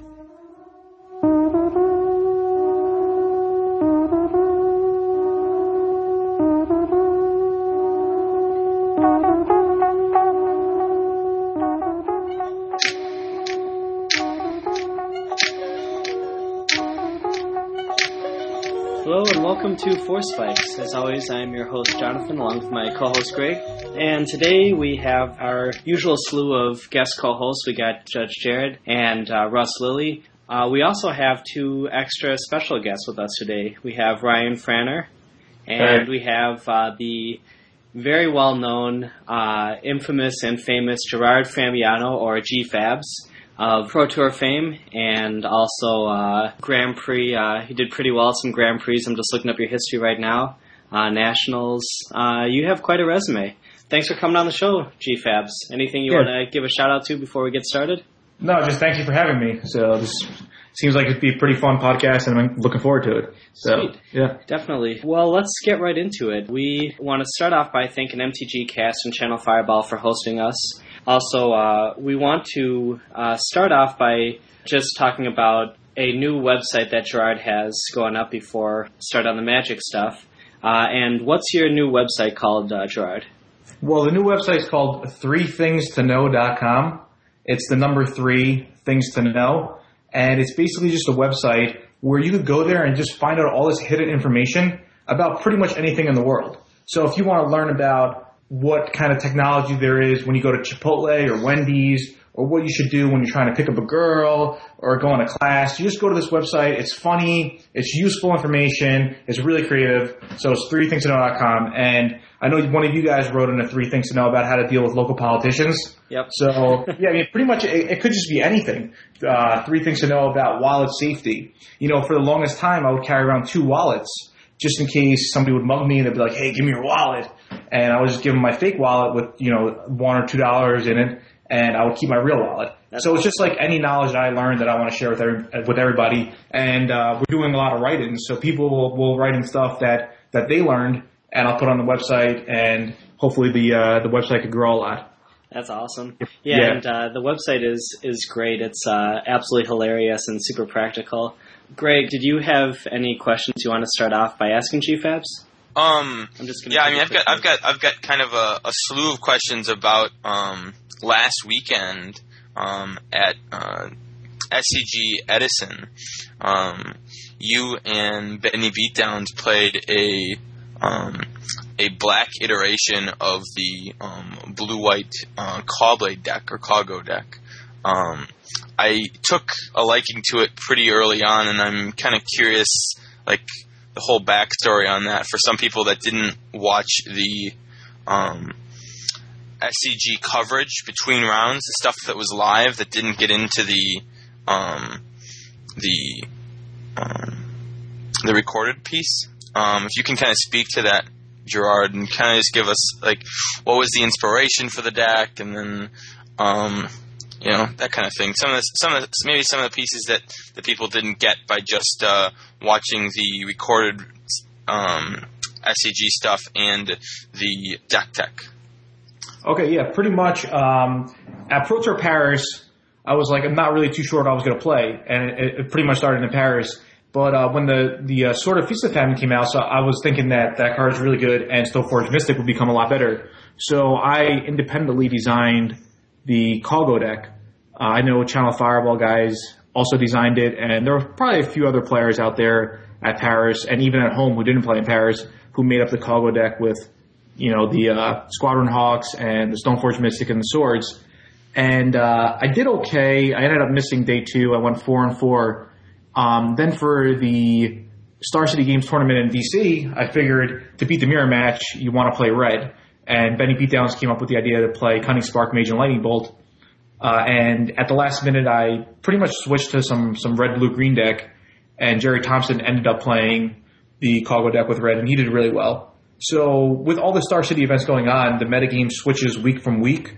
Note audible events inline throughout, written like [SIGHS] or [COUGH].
Thank you. To Force Spikes. As always, I'm your host Jonathan, along with my co-host Greg. And today we have our usual slew of guest co-hosts. We got Judge Jared and uh, Russ Lilly. Uh, we also have two extra special guests with us today. We have Ryan Franner, and Hey. we have uh, the very well-known, uh, infamous, and famous Gerard Fabiano, or G-Fabs, of Pro Tour fame, and also uh, Grand Prix. Uh, he did pretty well at some Grand Prix. I'm just looking up your history right now. Uh, Nationals. Uh, you have quite a resume. Thanks for coming on the show, G-Fabs. Anything you Yeah. want to give a shout out to before we get started? No, just thank you for having me. So this seems like it'd be a pretty fun podcast, and I'm looking forward to it. So Sweet. yeah, Definitely. Well, let's get right into it. We want to start off by thanking MTG Cast and Channel Fireball for hosting us. Also, uh, we want to uh, start off by just talking about a new website that Gerard has going up before start on the magic stuff. Uh, and what's your new website called, uh, Gerard? well, the new website is called threethingstoKnow.com. It's the number three things to know, and it's basically just a website where you could go there and just find out all this hidden information about pretty much anything in the world. So if you want to learn about what kind of technology there is when you go to Chipotle or Wendy's, or what you should do when you're trying to pick up a girl or go in a class, you just go to this website. It's funny, it's useful information, it's really creative. So it's threethingstoKnow.com. And I know one of you guys wrote in a three things to know about how to deal with local politicians. Yep. So yeah, I mean, pretty much it, it could just be anything. Uh, three things to know about wallet safety. You know, for the longest time, I would carry around two wallets just in case somebody would mug me and they'd be like, "Hey, give me your wallet," and I would just give them my fake wallet with you know one or two dollars in it, and I would keep my real wallet. That's so it's just like any knowledge that I learned that I want to share with every, with everybody. And uh, we're doing a lot of write-ins, so people will, will write in stuff that that they learned, and I'll put on the website, and hopefully the uh, the website could grow a lot. That's awesome. Yeah, Yeah. and uh, the website is is great. It's uh, absolutely hilarious and super practical. Greg, did you have any questions you want to start off by asking G-Fabs? Um, I'm just gonna yeah, I mean, I've got, I've got, I've got kind of a, a slew of questions about um, last weekend um, at uh, SCG Edison. Um, you and Benny Beatdowns played a um, a black iteration of the um, blue white uh, Cawblade deck or Caw-Go deck. Um, I took a liking to it pretty early on, and I'm kind of curious, like whole backstory on that for some people that didn't watch the um, SCG coverage between rounds, the stuff that was live that didn't get into the um, the um, the recorded piece. Um, if you can kind of speak to that, Gerard, and kind of just give us like what was the inspiration for the deck, and then um, you know that kind of thing. Some of the, some of the, maybe some of the pieces that the people didn't get by just uh, watching the recorded um, SCG stuff and the deck tech. Okay, yeah, pretty much. Um, at Pro Tour Paris, I was like, I'm not really too sure what I was going to play, and it, it pretty much started in Paris. But uh, when the the uh, Sword of Feast and Famine came out, so I was thinking that that card is really good, and Stoneforge Mystic would become a lot better. So I independently designed the Caw-Go deck. Uh, I know Channel Fireball guys also designed it, and there were probably a few other players out there at Paris, and even at home who didn't play in Paris, who made up the Cargo deck with you know, the uh, Squadron Hawks and the Stoneforge Mystic and the Swords. And uh, I did okay. I ended up missing day two. I went four and four. Um, then for the Star City Games tournament in DC, I figured to beat the mirror match, you want to play red. And Benny Beatdowns came up with the idea to play Cunning Sparkmage, and Lightning Bolt. Uh, and at the last minute, I pretty much switched to some some red, blue, green deck. And Jerry Thompson ended up playing the Caw-Go deck with red, and he did really well. So with all the Star City events going on, the metagame switches week from week,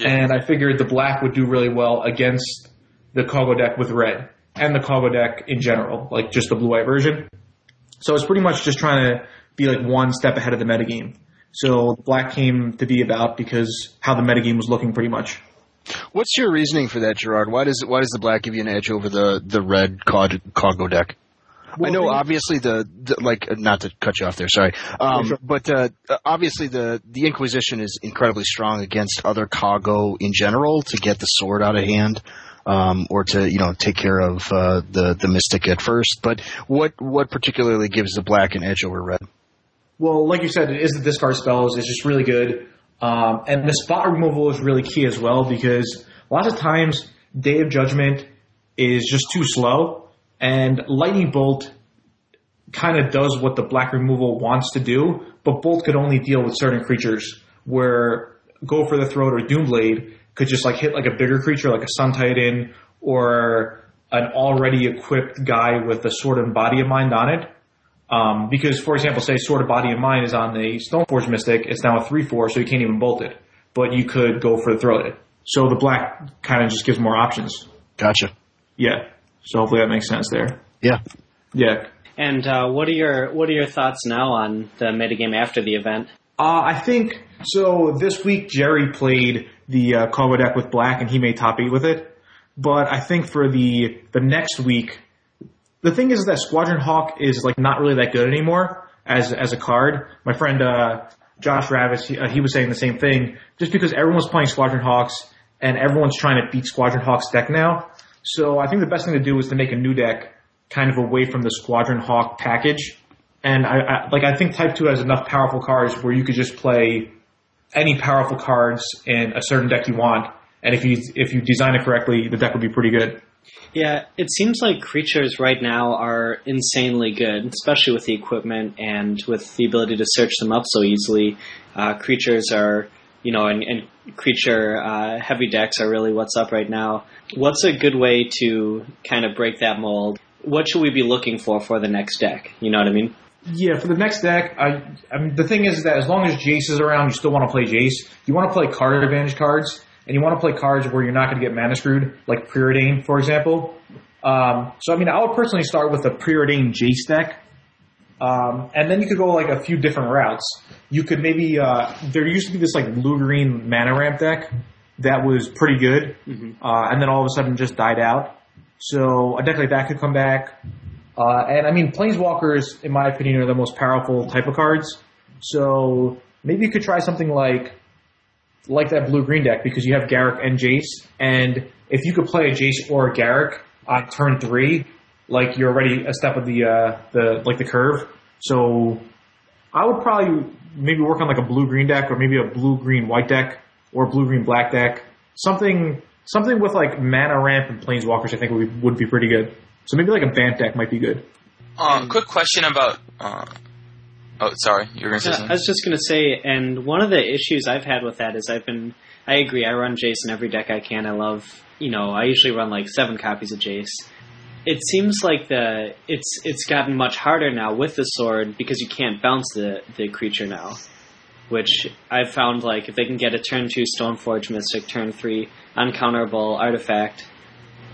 Yeah. and I figured the black would do really well against the Caw-Go deck with red and the Caw-Go deck in general, like just the blue white version. So it's pretty much just trying to be like one step ahead of the metagame. So black came to be about because how the metagame was looking pretty much. What's your reasoning for that, Gerard? Why does why does the black give you an edge over the the red Caw-Go deck? I know, obviously, the, the, like not to cut you off there. Sorry, um, sure. but uh, obviously the the Inquisition is incredibly strong against other Caw-Go in general to get the sword out of hand. Um, or to you know take care of uh, the the mystic at first. But what what particularly gives the black an edge over red? Well, like you said, it is the discard spells. It's just really good, um, and the spot removal is really key as well because lots of times Day of Judgment is just too slow, and Lightning Bolt kind of does what the black removal wants to do, but Bolt could only deal with certain creatures. Where Go for the Throat or Doomblade could just like hit like a bigger creature, like a Sun Titan or an already equipped guy with a Sword and Body of Mind on it. Um, because, for example, say Sword of Body and Mind is on the Stoneforge Mystic, it's now a 3-4, so you can't even bolt it. But you could go for the throat it. So the black kind of just gives more options. Gotcha. Yeah. So hopefully that makes sense there. Yeah. Yeah. And uh, what are your what are your thoughts now on the metagame after the event? Uh, I think so. This week Jerry played the uh, combo deck with black, and he made top eight with it. But I think for the the next week, the thing is that Squadron Hawk is like not really that good anymore as as a card. My friend uh, Josh Ravitz, he, uh, he was saying the same thing. Just because everyone's playing Squadron Hawks and everyone's trying to beat Squadron Hawk's deck now. So I think the best thing to do is to make a new deck kind of away from the Squadron Hawk package. And I, I like I think Type Two has enough powerful cards where you could just play any powerful cards in a certain deck you want, and if you if you design it correctly, the deck would be pretty good. Yeah, it seems like creatures right now are insanely good, especially with the equipment and with the ability to search them up so easily. Uh, creatures are, you know, and, and creature uh, heavy decks are really what's up right now. What's a good way to kind of break that mold? What should we be looking for for the next deck? You know what I mean? Yeah, for the next deck, I, I mean, the thing is that as long as Jace is around, you still want to play Jace. You want to play card advantage cards, and you want to play cards where you're not going to get mana screwed, like Preordain, for example. Um, so, I mean, I would personally start with a Preordain Jace deck, um, and then you could go like a few different routes. You could maybe uh, there used to be this like blue green mana ramp deck that was pretty good, mm-hmm. uh, and then all of a sudden just died out. So a deck like that could come back. Uh, and I mean, Planeswalkers, in my opinion, are the most powerful type of cards. So maybe you could try something like like that blue green deck because you have Garruk and Jace, and if you could play a Jace or a Garruk on turn three, like you're already a step of the uh, the like the curve. So I would probably maybe work on like a blue green deck or maybe a blue green white deck or blue green black deck. Something something with like mana ramp and planeswalkers I think would be, would be pretty good. So maybe like a Bant deck might be good. Um, quick question about. Uh, oh, sorry, you were going to say something. I was just going to say, and one of the issues I've had with that is I've been. I agree. I run Jace in every deck I can. I love. You know, I usually run like seven copies of Jace. It seems like the it's it's gotten much harder now with the sword because you can't bounce the the creature now. Which I've found like if they can get a turn two Stoneforge Mystic, turn three uncounterable artifact,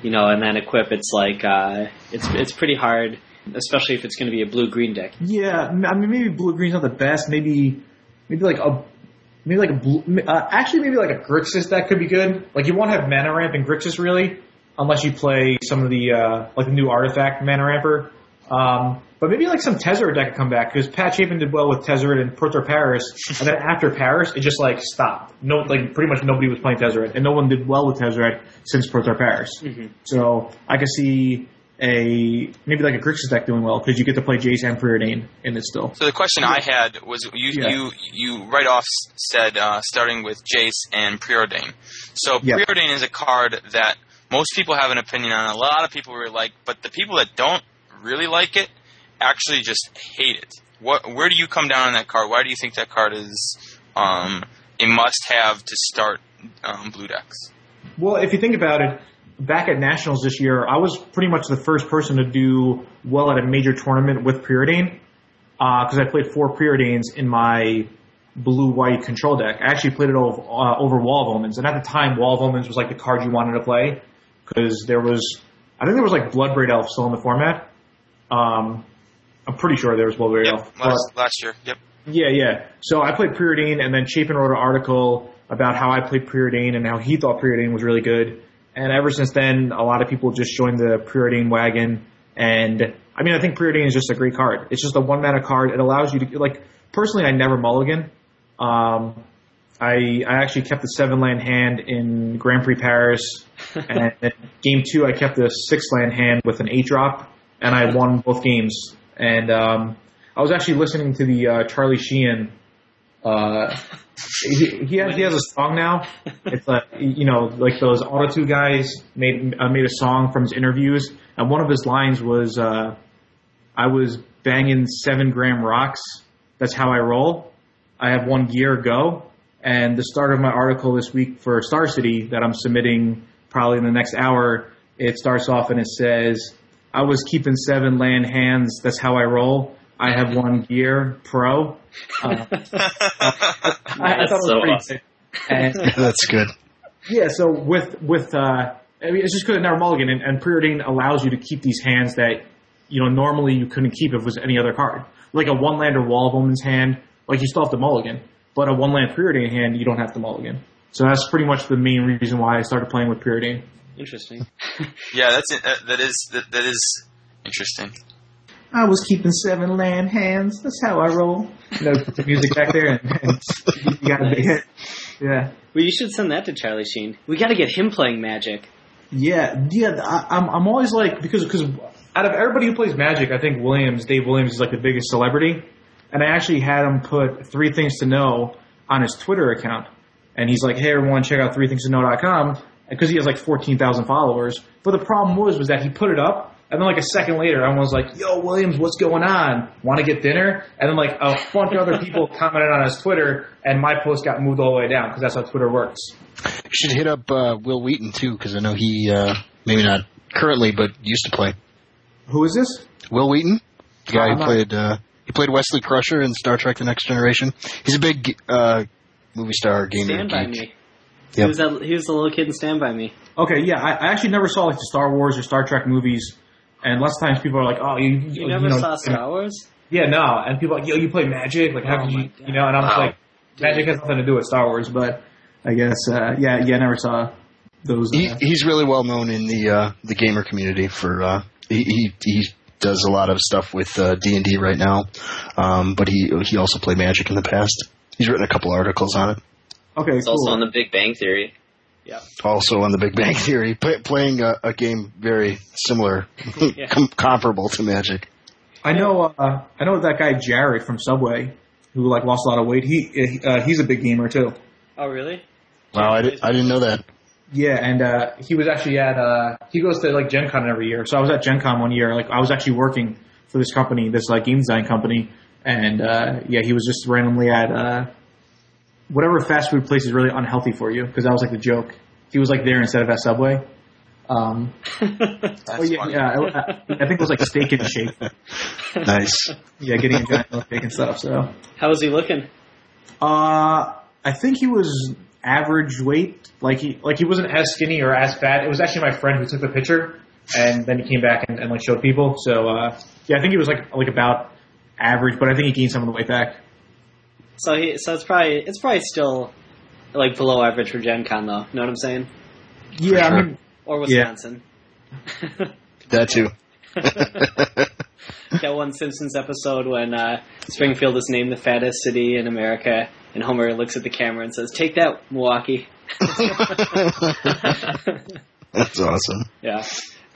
you know, and then equip. It's like uh, it's it's pretty hard, especially if it's going to be a blue green deck. Yeah, I mean maybe blue green's not the best. Maybe maybe like a maybe like a blue. Uh, actually, maybe like a Grixis that could be good. Like you won't have mana ramp in Grixis really, unless you play some of the uh, like the new artifact mana ramper. Um, but maybe like some Tezzeret deck could come back because Pat Chapin did well with Tezzeret and Pro Tour Paris, and then after Paris, it just like stopped. No, like pretty much nobody was playing Tezzeret, and no one did well with Tezzeret since Pro Tour Paris. Mm-hmm. So I could see a maybe like a Grixis deck doing well because you get to play Jace and Preordain in it still. So the question I had was you yeah. you you right off said uh, starting with Jace and Preordain. So yep. Preordain is a card that most people have an opinion on. A lot of people really like, but the people that don't really like it actually just hate it. What? Where do you come down on that card? Why do you think that card is um, a must-have to start um, blue decks? Well, if you think about it, back at Nationals this year, I was pretty much the first person to do well at a major tournament with Preordain because uh, I played four Preordains in my blue-white control deck. I actually played it over, uh, over Wall of Omens, and at the time, Wall of Omens was like the card you wanted to play because there was, I think there was like Bloodbraid Elf still in the format. Um, I'm pretty sure there was Bloodbraid yep, Elf. Last, last year, yep. Yeah, yeah. So I played Preordain, and then Chapin wrote an article about how I played Preordain and how he thought Preordain was really good. And ever since then, a lot of people just joined the Preordain wagon. And I mean, I think Preordain is just a great card. It's just a one mana card. It allows you to like. Personally, I never mulligan. Um, I I actually kept the seven land hand in Grand Prix Paris, [LAUGHS] and game two I kept the six land hand with an eight drop, and I won both games. And um, I was actually listening to the uh, Charlie Sheen. Uh, he, he, has, he has a song now. It's like you know, like those Auto guys made uh, made a song from his interviews, and one of his lines was, uh, "I was banging seven gram rocks. That's how I roll. I have one gear. Go." And the start of my article this week for Star City that I'm submitting probably in the next hour, it starts off and it says, I was keeping seven land hands. That's how I roll. I have one gear pro. Uh, [LAUGHS] I, I, thought it was so pretty awesome. And, [LAUGHS] That's good. Yeah. So with, with, uh, I mean, it's just because of never mulligan and, and preordain allows you to keep these hands that, you know, normally you couldn't keep if it was any other card. Like a one lander Wall of Omens hand, like you still have to mulligan. But a one land preordain hand, you don't have to mulligan. So that's pretty much the main reason why I started playing with preordain. Interesting. [LAUGHS] yeah, that's uh, that is that, that is interesting. I was keeping seven land hands. That's how I roll. You know, put the music back there, and, and [LAUGHS] you got a big hit. Yeah. Well, you should send that to Charlie Sheen. We got to get him playing Magic. Yeah, yeah. I, I'm I'm always like because because out of everybody who plays Magic, I think Williams, Dave Williams, is like the biggest celebrity and I actually had him put three things to know on his Twitter account. And he's like, hey, everyone, check out three things to know.com because he has like 14,000 followers. But the problem was, was that he put it up and then like a second later, everyone was like, yo, Williams, what's going on? Want to get dinner? And then like a bunch of other people [LAUGHS] commented on his Twitter and my post got moved all the way down because that's how Twitter works. You should hit up uh, Wil Wheaton too because I know he, uh, maybe not currently, but used to play. Who is this? Wil Wheaton, the guy who played uh, he played Wesley Crusher in Star Trek: The Next Generation. He's a big uh, movie star gamer. Stand by geek. me. Yep. He was that, he was the little kid in Stand by Me. Okay, yeah, I, I, actually never saw like the Star Wars or Star Trek movies, and lots of times people are like, "Oh, you, you, you never know, saw Star Wars?" Yeah, no, and people are like, "Yo, you play Magic? Like, how oh could you?" You know, and I'm wow. like, "Magic has nothing to do with Star Wars," but I guess, uh, yeah, yeah, I never saw those. Uh, he, he's really well known in the uh, the gamer community for uh, he, he he does a lot of stuff with uh, D and D right now, um, but he he also played Magic in the past. He's written a couple articles on it. Okay, it's cool. also on The Big Bang Theory. Yeah. Also on The Big Bang [LAUGHS] Theory, play, playing a, a, game very similar, [LAUGHS] com- comparable to Magic. I know. Uh, I know that guy Jared from Subway, who like lost a lot of weight. He uh, he's a big gamer too. Oh really? Wow, I, did, I didn't know that. Yeah, and uh, he was actually at uh, he goes to like Gen Con every year. So I was at Gen Con one year. Like I was actually working for this company, this like game design company, and uh, yeah, he was just randomly at uh, whatever fast food place is really unhealthy for you because that was like the joke. He was like there instead of at Subway. Um, [LAUGHS] oh yeah, yeah. I, I, think it was like steak and shake. [LAUGHS] Nice. Yeah, getting a giant milkshake and stuff. So how was he looking? Uh, I think he was average weight. Like he like he wasn't as skinny or as fat. It was actually my friend who took the picture, and then he came back and, and like showed people. So uh, yeah, I think he was like like about average, but I think he gained some of the weight back. So he so it's probably it's probably still like below average for Gen Con though. Know what I'm saying? Yeah, sure. I mean, or Wisconsin. Yeah. [LAUGHS] that too. [LAUGHS] that one Simpsons episode when uh, Springfield is named the fattest city in America, and Homer looks at the camera and says, "Take that, Milwaukee." [LAUGHS] That's awesome. Yeah.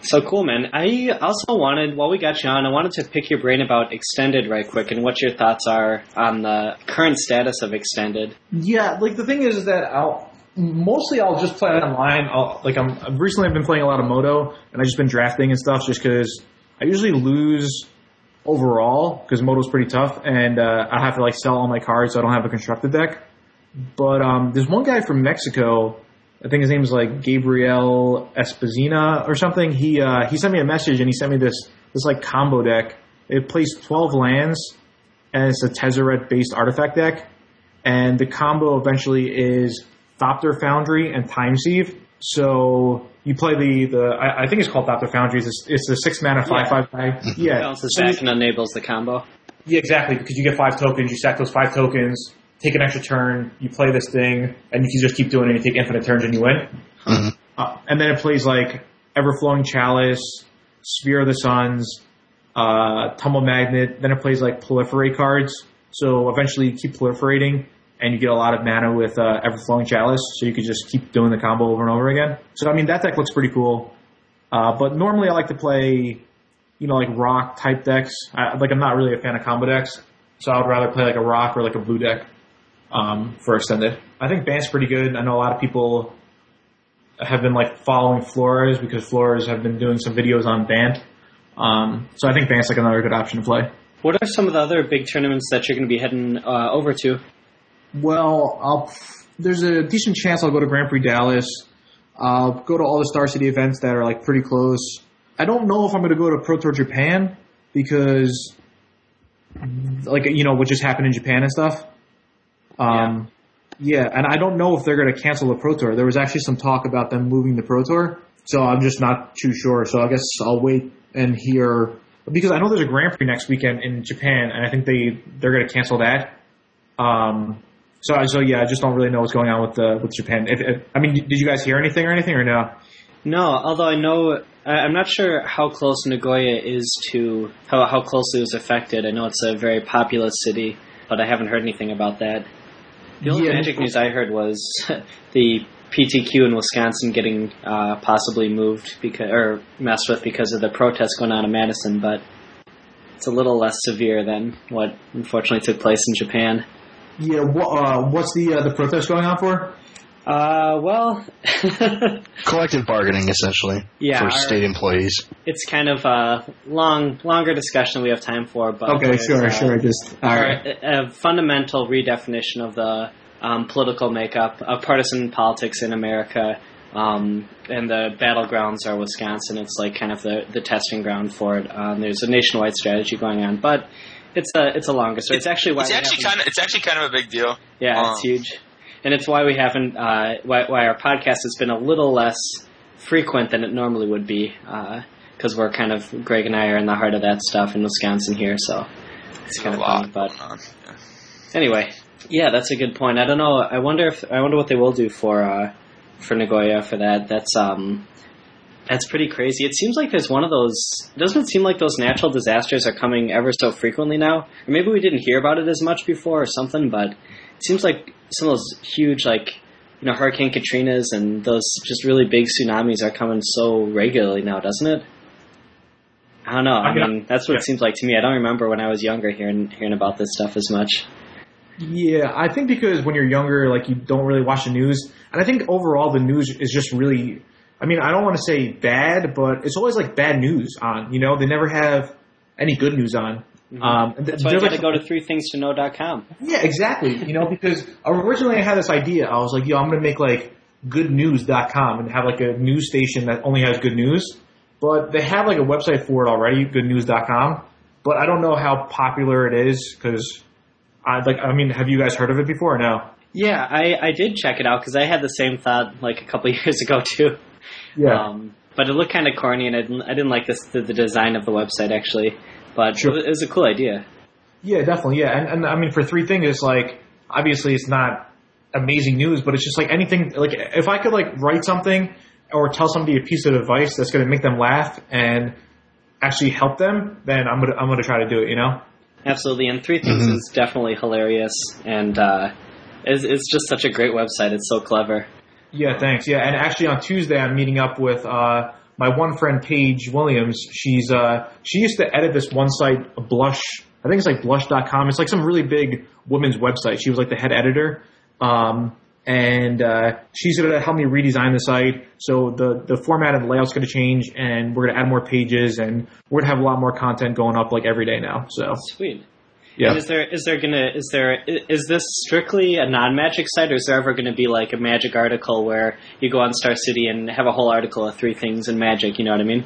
So cool, man. I also wanted, while we got you on, I wanted to pick your brain about Extended right quick and what your thoughts are on the current status of Extended. Yeah, like the thing is, that I'll mostly I'll just play online. I'll, like I'm I've recently I've been playing a lot of Moto and I've just been drafting and stuff just because I usually lose overall because Moto's pretty tough, and uh, I have to like sell all my cards, so I don't have a constructed deck. But um, there's one guy from Mexico. I think his name is like Gabriel Espazina or something. He uh, he sent me a message and he sent me this this like combo deck. It plays 12 lands and it's a Tezzeret based artifact deck. And the combo eventually is Thopter Foundry and Time Sieve. So you play the the I, I think it's called Thopter Foundries. It's, it's a six mana five yeah. five guy. [LAUGHS] Yeah, bounces so back and enables the combo. Yeah, exactly. Because you get five tokens, you stack those five tokens, take an extra turn, you play this thing, and you can just keep doing it. You take infinite turns and you win. Mm-hmm. Uh, and then it plays like Everflowing Chalice, Sphere of the Suns, uh, Tumble Magnet. Then it plays like Proliferate cards. So eventually you keep proliferating and you get a lot of mana with uh, Everflowing Chalice. So you could just keep doing the combo over and over again. So I mean that deck looks pretty cool. Uh, but normally I like to play, you know, like rock type decks. I, like I'm not really a fan of combo decks, so I would rather play like a rock or like a blue deck um, for extended. I think Bant's pretty good. I know a lot of people have been like following Flores because Flores have been doing some videos on Bant. Um, so I think Bant's like another good option to play. What are some of the other big tournaments that you're going to be heading uh, over to? Well, I'll, there's a decent chance I'll go to Grand Prix Dallas. I'll go to all the Star City events that are like pretty close. I don't know if I'm going to go to Pro Tour Japan because, like, you know, what just happened in Japan and stuff. Um, yeah. yeah, and I don't know if they're going to cancel the Pro Tour. There was actually some talk about them moving the Pro Tour, so I'm just not too sure. So I guess I'll wait and hear because I know there's a Grand Prix next weekend in Japan, and I think they they're going to cancel that. Um, so so yeah, I just don't really know what's going on with the with Japan. If, if, I mean, did you guys hear anything or anything or no? No, although I know I'm not sure how close Nagoya is to how how closely it was affected. I know it's a very populous city, but I haven't heard anything about that. The only Yeah. magic news I heard was [LAUGHS] the PTQ in Wisconsin getting uh, possibly moved because or messed with because of the protests going on in Madison, but it's a little less severe than what unfortunately took place in Japan. Yeah. What, uh, what's the uh, the protest going on for? Uh, well, [LAUGHS] Collective bargaining, essentially, Yeah, for our- state employees. it's kind of a long, longer discussion we have time for. But Okay, sure, uh, sure. Just all right. a, a fundamental redefinition of the um, political makeup of partisan politics in America. Um, and the battlegrounds are Wisconsin. It's like kind of the, the testing ground for it. Um, there's a nationwide strategy going on, but it's a it's a longer story. It's, actually why It's actually kind of it's actually kind of a big deal. yeah, um, it's huge, and it's why we haven't uh, why, why our podcast has been a little less frequent than it normally would be because we're kind of Greg and I are in the heart of that stuff in Wisconsin here, so it's kind of funny. But. Yeah. Anyway, yeah, that's a good point. I don't know. I wonder if I wonder what they will do for uh, for Nagoya for that. That's um, that's pretty crazy. It seems like there's one of those. Doesn't it seem like those natural disasters are coming ever so frequently now? Or maybe we didn't hear about it as much before or something. But seems like some of those huge, like you know, Hurricane Katrinas and those just really big tsunamis are coming so regularly now, doesn't it? I don't know. I mean, that's what yeah. it seems like to me. I don't remember when I was younger hearing hearing about this stuff as much. Yeah, I think because when you're younger, like you don't really watch the news, and I think overall the news is just really. I mean, I don't want to say bad, but it's always like bad news on. You know, they never have any good news on. Um, and th- That's why you got to go to three things to know.com. Yeah, exactly. You know, because originally I had this idea. I was like, yo, I'm going to make like goodnews.com and have like a news station that only has good news. But they have like a website for it already, goodnews.com. But I don't know how popular it is because I like, I mean, have you guys heard of it before or no? Yeah, I, I did check it out because I had the same thought like a couple [LAUGHS] years ago too. Um, but it looked kind of corny, and I didn't, I didn't like this, the, the design of the website actually. But Sure. it, was, a cool idea. Yeah, definitely. Yeah, and, and I mean, for three things, it's like obviously it's not amazing news, but it's just like anything. Like if I could like write something or tell somebody a piece of advice that's going to make them laugh and actually help them, then I'm gonna I'm gonna try to do it. You know? Absolutely, and three things Mhm. is definitely hilarious, and uh, it's, it's just such a great website. It's so clever. Yeah, thanks. Yeah, and actually on Tuesday I'm meeting up with uh, my one friend Paige Williams. She's uh, she used to edit this one site, Blush. I think it's like Blush.com. It's like some really big women's website. She was like the head editor, um, and uh, she's going to help me redesign the site. So the the format and layout's going to change, and we're going to add more pages, and we're going to have a lot more content going up like every day now. So Sweet. Yeah. And is there is there gonna is there is this strictly a non magic site, or is there ever going to be like a magic article where you go on Star City and have a whole article of three things in magic? You know what I mean?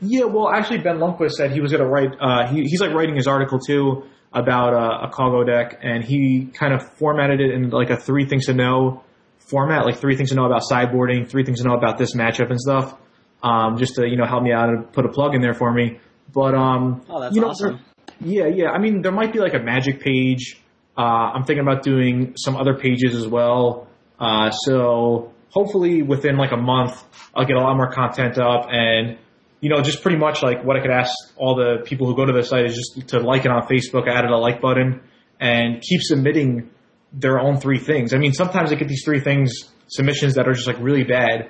Yeah, well, actually, Ben Lundquist said he was going to write. Uh, he, he's like writing his article too about uh, a Congo deck, and he kind of formatted it in like a three things to know format, like three things to know about sideboarding, three things to know about this matchup and stuff, um, just to you know help me out and put a plug in there for me. But um, Oh, that's you know, awesome. Yeah, yeah. I mean, there might be like a magic page Uh, I'm thinking about doing some other pages as well. Uh, so hopefully within like a month, I'll get a lot more content up and you know, just pretty much like what I could ask all the people who go to the site is just to like it on Facebook. I added a like button and keep submitting their own three things. I mean, sometimes I get these three things submissions that are just like really bad.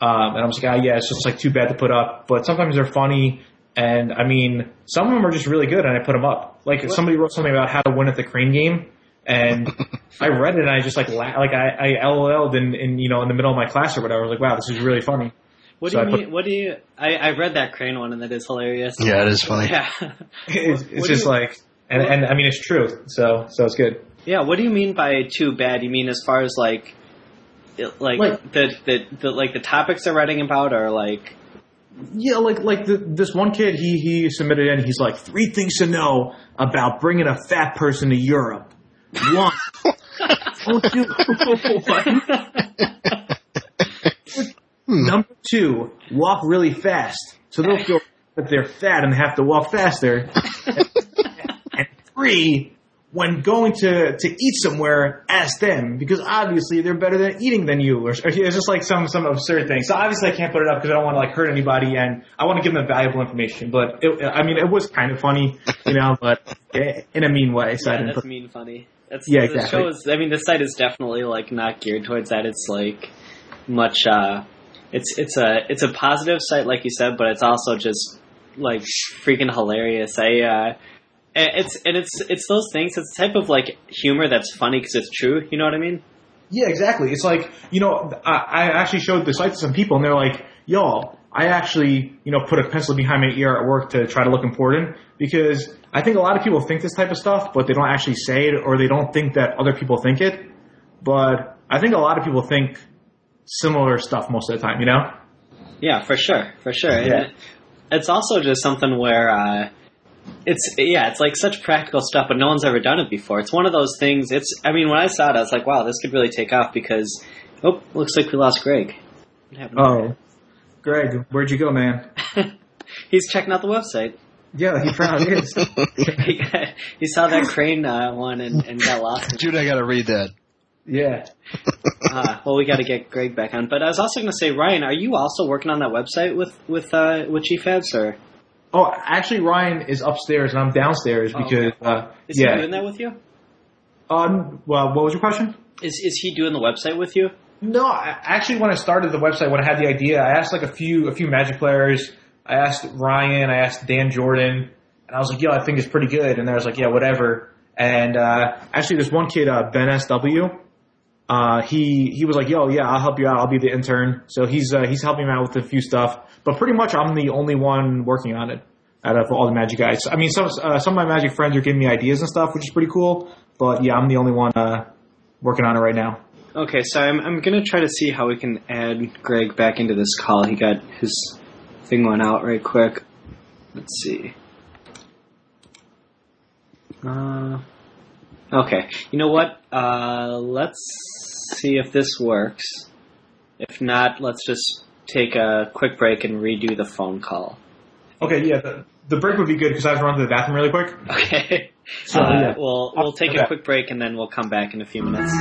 Um, and I'm just like, ah, yeah, it's just like too bad to put up. But sometimes they're funny. And I mean, some of them are just really good and I put them up. Like what? somebody wrote something about how to win at the crane game. And [LAUGHS] I read it and I just like, la- like I, I LOL'd in, in, you know, in the middle of my class or whatever. I was like, wow, this is really funny. What do so you mean? Put, what do you? I, I read that crane one and that is hilarious. Yeah, it is funny. Yeah, [LAUGHS] [LAUGHS] it's, it's just you, like, and, and I mean it's true. So so it's good. Yeah, what do you mean by too bad? You mean as far as like, like, like the, the the like the topics they're writing about are like. Yeah, like like the, this one kid, he he submitted in. He's like three things to know about bringing a fat person to Europe. One, don't [LAUGHS] do Hmm. Number two, walk really fast. So they'll feel [LAUGHS] that they're fat and have to walk faster. [LAUGHS] and three, when going to, to eat somewhere, ask them because obviously they're better than eating than you. Or, or it's just like some some absurd thing. So obviously I can't put it up because I don't want to like hurt anybody and I want to give them valuable information. But it, I mean, it was kind of funny, you know, but in a mean way. So yeah, that's put, mean funny. That's, yeah, exactly. Is, I mean, the site is definitely like not geared towards that. It's like much. uh it's it's a it's a positive site, like you said, but it's also just like freaking hilarious. I uh, it's and it's it's those things. It's the type of like humor that's funny because it's true. You know what I mean? Yeah, exactly. It's like you know, I, I actually showed the site to some people, and they're like, "Y'all, I actually you know put a pencil behind my ear at work to try to look important because I think a lot of people think this type of stuff, but they don't actually say it, or they don't think that other people think it. But I think a lot of people think similar stuff most of the time, you know? Yeah, for sure, for sure. Yeah. It, it's also just something where uh, it's yeah, it's like such practical stuff, but no one's ever done it before. It's one of those things. It's I mean, when I saw it, I was like, wow, this could really take off because oh, looks like we lost Greg. Oh, Greg, where'd you go, man? [LAUGHS] He's checking out the website. Yeah, he probably is. [LAUGHS] he, he, saw that crane uh, one and, and got lost. Dude, I got to read that. Yeah. [LAUGHS] uh, well, we got to get Greg back on. But I was also going to say, Ryan, are you also working on that website with with uh, with GFabs or? Oh, actually, Ryan is upstairs and I'm downstairs oh, because okay. uh, is yeah. he doing that with you? Um. Well, what was your question? Is is he doing the website with you? No, actually, when I started the website, when I had the idea, I asked like a few a few Magic players. I asked Ryan, I asked Dan Jordan, and I was like, "Yo, I think it's pretty good." And they was like, "Yeah, whatever." And uh, actually, there's one kid, uh, Ben SW uh, he he was like, "Yo, yeah, I'll help you out. I'll be the intern." So he's uh, he's helping me out with a few stuff, but pretty much I'm the only one working on it out of all the Magic guys. I mean, some uh, some of my Magic friends are giving me ideas and stuff, which is pretty cool. But yeah, I'm the only one uh, working on it right now. Okay, so I'm I'm gonna try to see how we can add Greg back into this call. He got his thing went out right quick. Let's see. Uh, okay, you know what? Uh, let's see if this works. If not, let's just take a quick break and redo the phone call. Okay, yeah, the, the break would be good because I have to run to the bathroom really quick. Okay. So uh, yeah. we'll we'll take a quick break and then we'll come back in a few minutes.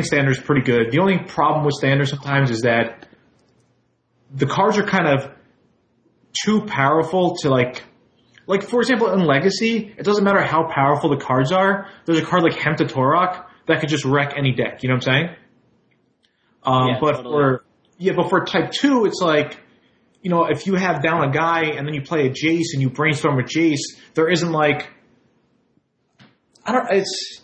Think standard is pretty good. The only problem with standard sometimes is that the cards are kind of too powerful to like like for example in Legacy, it doesn't matter how powerful the cards are. There's a card like Hymn to Tourach that could just wreck any deck. You know what I'm saying? Um, yeah, but totally. for yeah, but for Type Two, it's like you know if you have down a guy and then you play a Jace and you brainstorm with Jace, there isn't like I don't. It's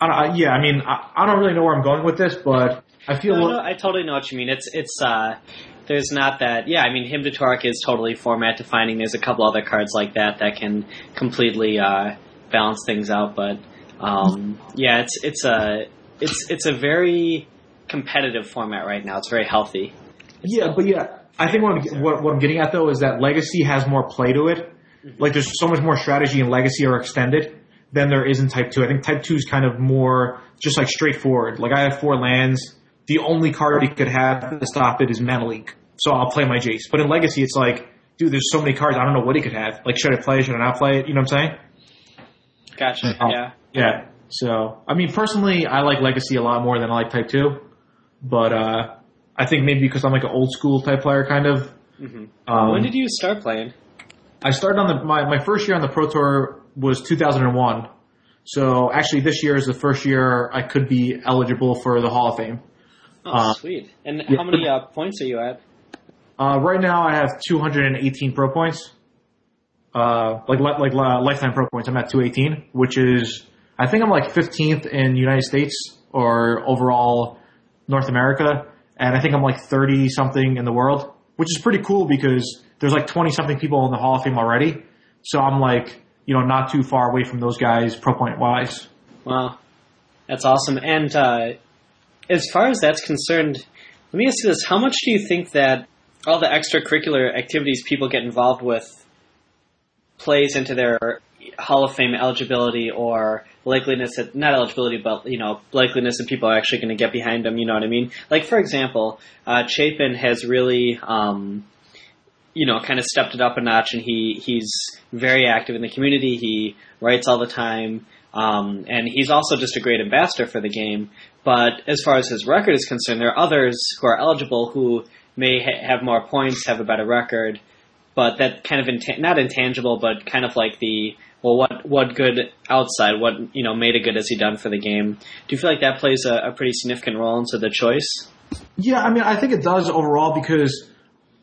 I don't, yeah, I mean, I, I, don't really know where I'm going with this, but I feel. No, no, I totally know what you mean. It's it's uh, there's not that. Yeah, I mean, Hymn to Tourach is totally format defining. There's a couple other cards like that that can completely uh, balance things out, but um, yeah, it's it's a it's it's a very competitive format right now. It's very healthy. Yeah, but yeah, I think what I'm, what, what I'm getting at though is that Legacy has more play to it. Mm-hmm. Like, there's so much more strategy in Legacy or Extended than there is in Type Two. I think Type Two is kind of more just like straightforward. Like I have four lands. The only card he could have to stop it is Mana Leak. So I'll play my Jace. But in Legacy, it's like, dude, there's so many cards. I don't know what he could have. Like, should I play it? Should I not play it? You know what I'm saying? Gotcha. Oh. Yeah. Yeah. So, I mean, personally, I like Legacy a lot more than I like Type 2. But, uh, I think maybe because I'm like an old school type player, kind of. Mm-hmm. Um, when did you start playing? I started on the, my, my first year on the Pro Tour was 2001. So actually this year is the first year I could be eligible for the Hall of Fame. Oh, Uh, sweet. And yeah. how many uh, points are you at? Uh, right now I have 218 pro points. Uh, like, li- like, lifetime pro points. I'm at 218, which is, I think I'm like 15th in the United States or overall North America. And I think I'm like 30 something in the world, which is pretty cool because there's like 20 something people in the Hall of Fame already. So I'm like, you know, not too far away from those guys pro point wise. Wow, that's awesome. And uh, as far as that's concerned, let me ask you this: How much do you think that all the extracurricular activities people get involved with plays into their Hall of Fame eligibility or likeliness that not eligibility, but you know likeliness that people are actually going to get behind them? You know what I mean? Like for example, uh, Chapin has really. Um, you know, kind of stepped it up a notch, and he he's very active in the community. He writes all the time, um, and he's also just a great ambassador for the game. But as far as his record is concerned, there are others who are eligible who may ha- have more points, have a better record, but that kind of inta- not intangible, but kind of like the well, what what good outside, what you know, made a good has he done for the game? Do you feel like that plays a, a pretty significant role into the choice? Yeah, I mean, I think it does overall because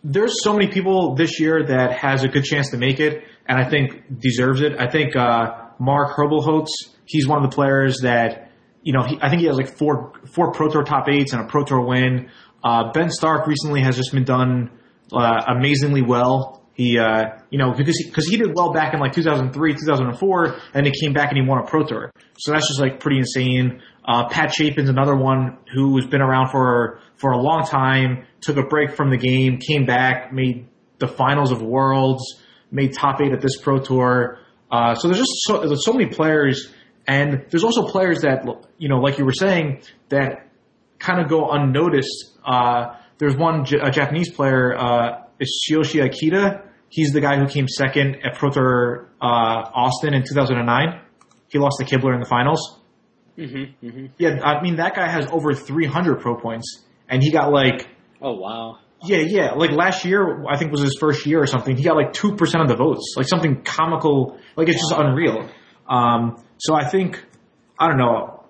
there's so many people this year that has a good chance to make it, and I think deserves it. I think uh, Mark Herberholz, he's one of the players that you know. He, I think he has like four four Pro Tour top eights and a Pro Tour win. Uh, ben Stark recently has just been done uh, amazingly well. He, uh, you know, because he, cause he did well back in like 2003, 2004, and he came back and he won a Pro Tour. So that's just like pretty insane. Uh, Pat Chapin's another one who's been around for, for a long time, took a break from the game, came back, made the finals of Worlds, made top eight at this Pro Tour. Uh, so there's just so, there's so many players, and there's also players that, you know, like you were saying, that kind of go unnoticed. Uh, there's one J- a Japanese player, uh, is Shioshi Akita. He's the guy who came second at Pro Tour uh, Austin in 2009. He lost to Kibler in the finals. Mm-hmm, mm-hmm. Yeah, I mean that guy has over 300 pro points, and he got like Oh wow. yeah, yeah, like last year I think was his first year or something. He got like two percent of the votes, like something comical, like it's just unreal. Um, so I think I don't know.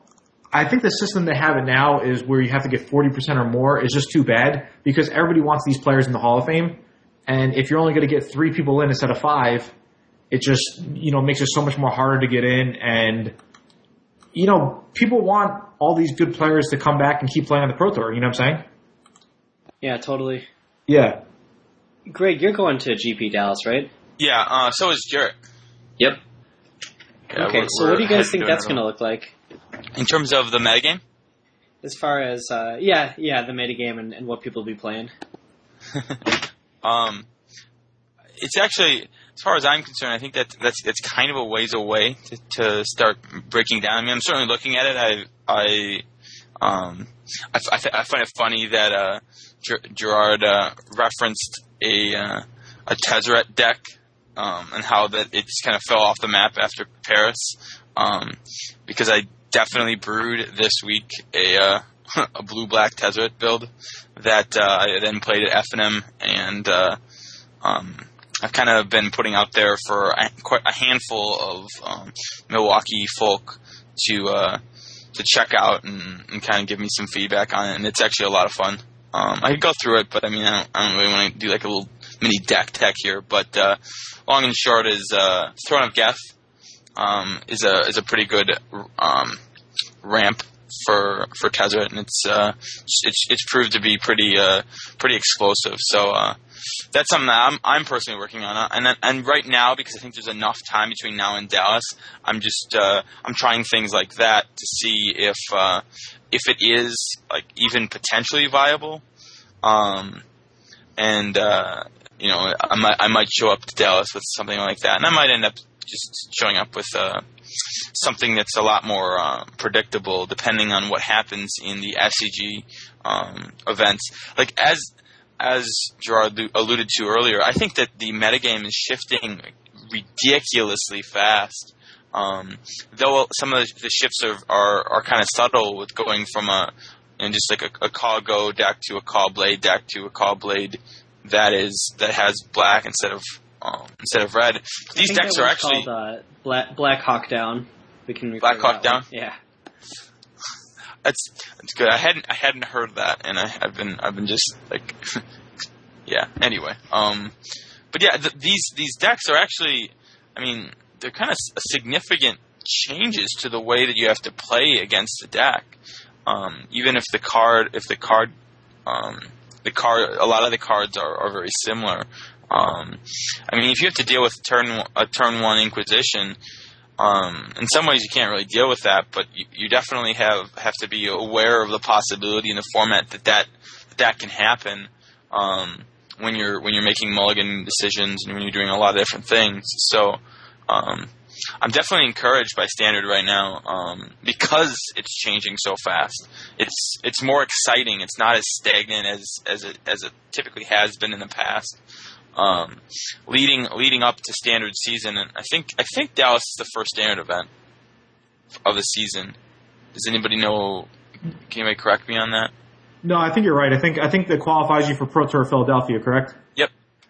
I think the system they have it now is where you have to get 40% or more is just too bad because everybody wants these players in the Hall of Fame. And if you're only going to get three people in instead of five, it just, you know, makes it so much more harder to get in. And, you know, people want all these good players to come back and keep playing on the Pro Tour. You know what I'm saying? Yeah, totally. Yeah. Greg, you're going to GP Dallas, right? Yeah, uh, so is Jarrett. Yep. Yeah, okay, we're- so what do you guys think that's going to look like? In terms of the metagame? As far as, uh, yeah, yeah, the metagame and, and what people will be playing. [LAUGHS] um, it's actually, as far as I'm concerned, I think that that's that's kind of a ways away to, to start breaking down. I mean, I'm certainly looking at it. I I um I, I, I find it funny that uh, Ger- Gerard uh, referenced a uh, a Tezzeret deck um, and how that it just kind of fell off the map after Paris um, because I definitely brewed this week a uh, [LAUGHS] a blue black Tezzeret build that uh, I then played at FNM and uh, um, I've kind of been putting out there for a, quite a handful of um, Milwaukee folk to uh, to check out and, and kind of give me some feedback on it, and it's actually a lot of fun. Um, I could go through it, but I mean, I don't, I don't really want to do like a little mini deck tech here. But uh, long and short is uh, Throne of Geth um, is a is a pretty good um, ramp for for Tezzeret, and it's uh, it's it's proved to be pretty uh, pretty explosive. So uh, that's something that I'm I'm personally working on, and and right now because I think there's enough time between now and Dallas, I'm just uh, I'm trying things like that to see if uh, if it is like even potentially viable, um, and uh, you know I might I might show up to Dallas with something like that, and I might end up just showing up with uh, something that's a lot more uh, predictable, depending on what happens in the SCG um, events. Like as as Gerard alluded to earlier, I think that the metagame is shifting ridiculously fast. Um, though some of the shifts are are, are kind of subtle with going from a and just like a, a Caw-Go deck to a Caw-Blade deck to a Caw-Blade that is that has black instead of um, instead of red. These decks are actually called, uh, Black Black Hawk Down. We can Black Hawk Down. One. Yeah. That's that's good. I hadn't I hadn't heard that, and I, have been I've been just like, [LAUGHS] yeah. Anyway, um, but yeah, th- these these decks are actually, I mean, they're kind of significant changes to the way that you have to play against the deck. Um, even if the card if the card um, the card a lot of the cards are, are very similar. Um, I mean, if you have to deal with turn a turn one Inquisition, um, in some ways you can't really deal with that, but you, you, definitely have have to be aware of the possibility in the format that that that, that can happen um, when you're when you're making mulligan decisions and when you're doing a lot of different things. So. Um, I'm definitely encouraged by standard right now um, because it's changing so fast. It's it's more exciting. It's not as stagnant as as it as it typically has been in the past. Um, leading leading up to standard season, and I think I think Dallas is the first standard event of the season. Does anybody know? Can anybody correct me on that? No, I think you're right. I think I think that qualifies you for Pro Tour Philadelphia, correct? Yep.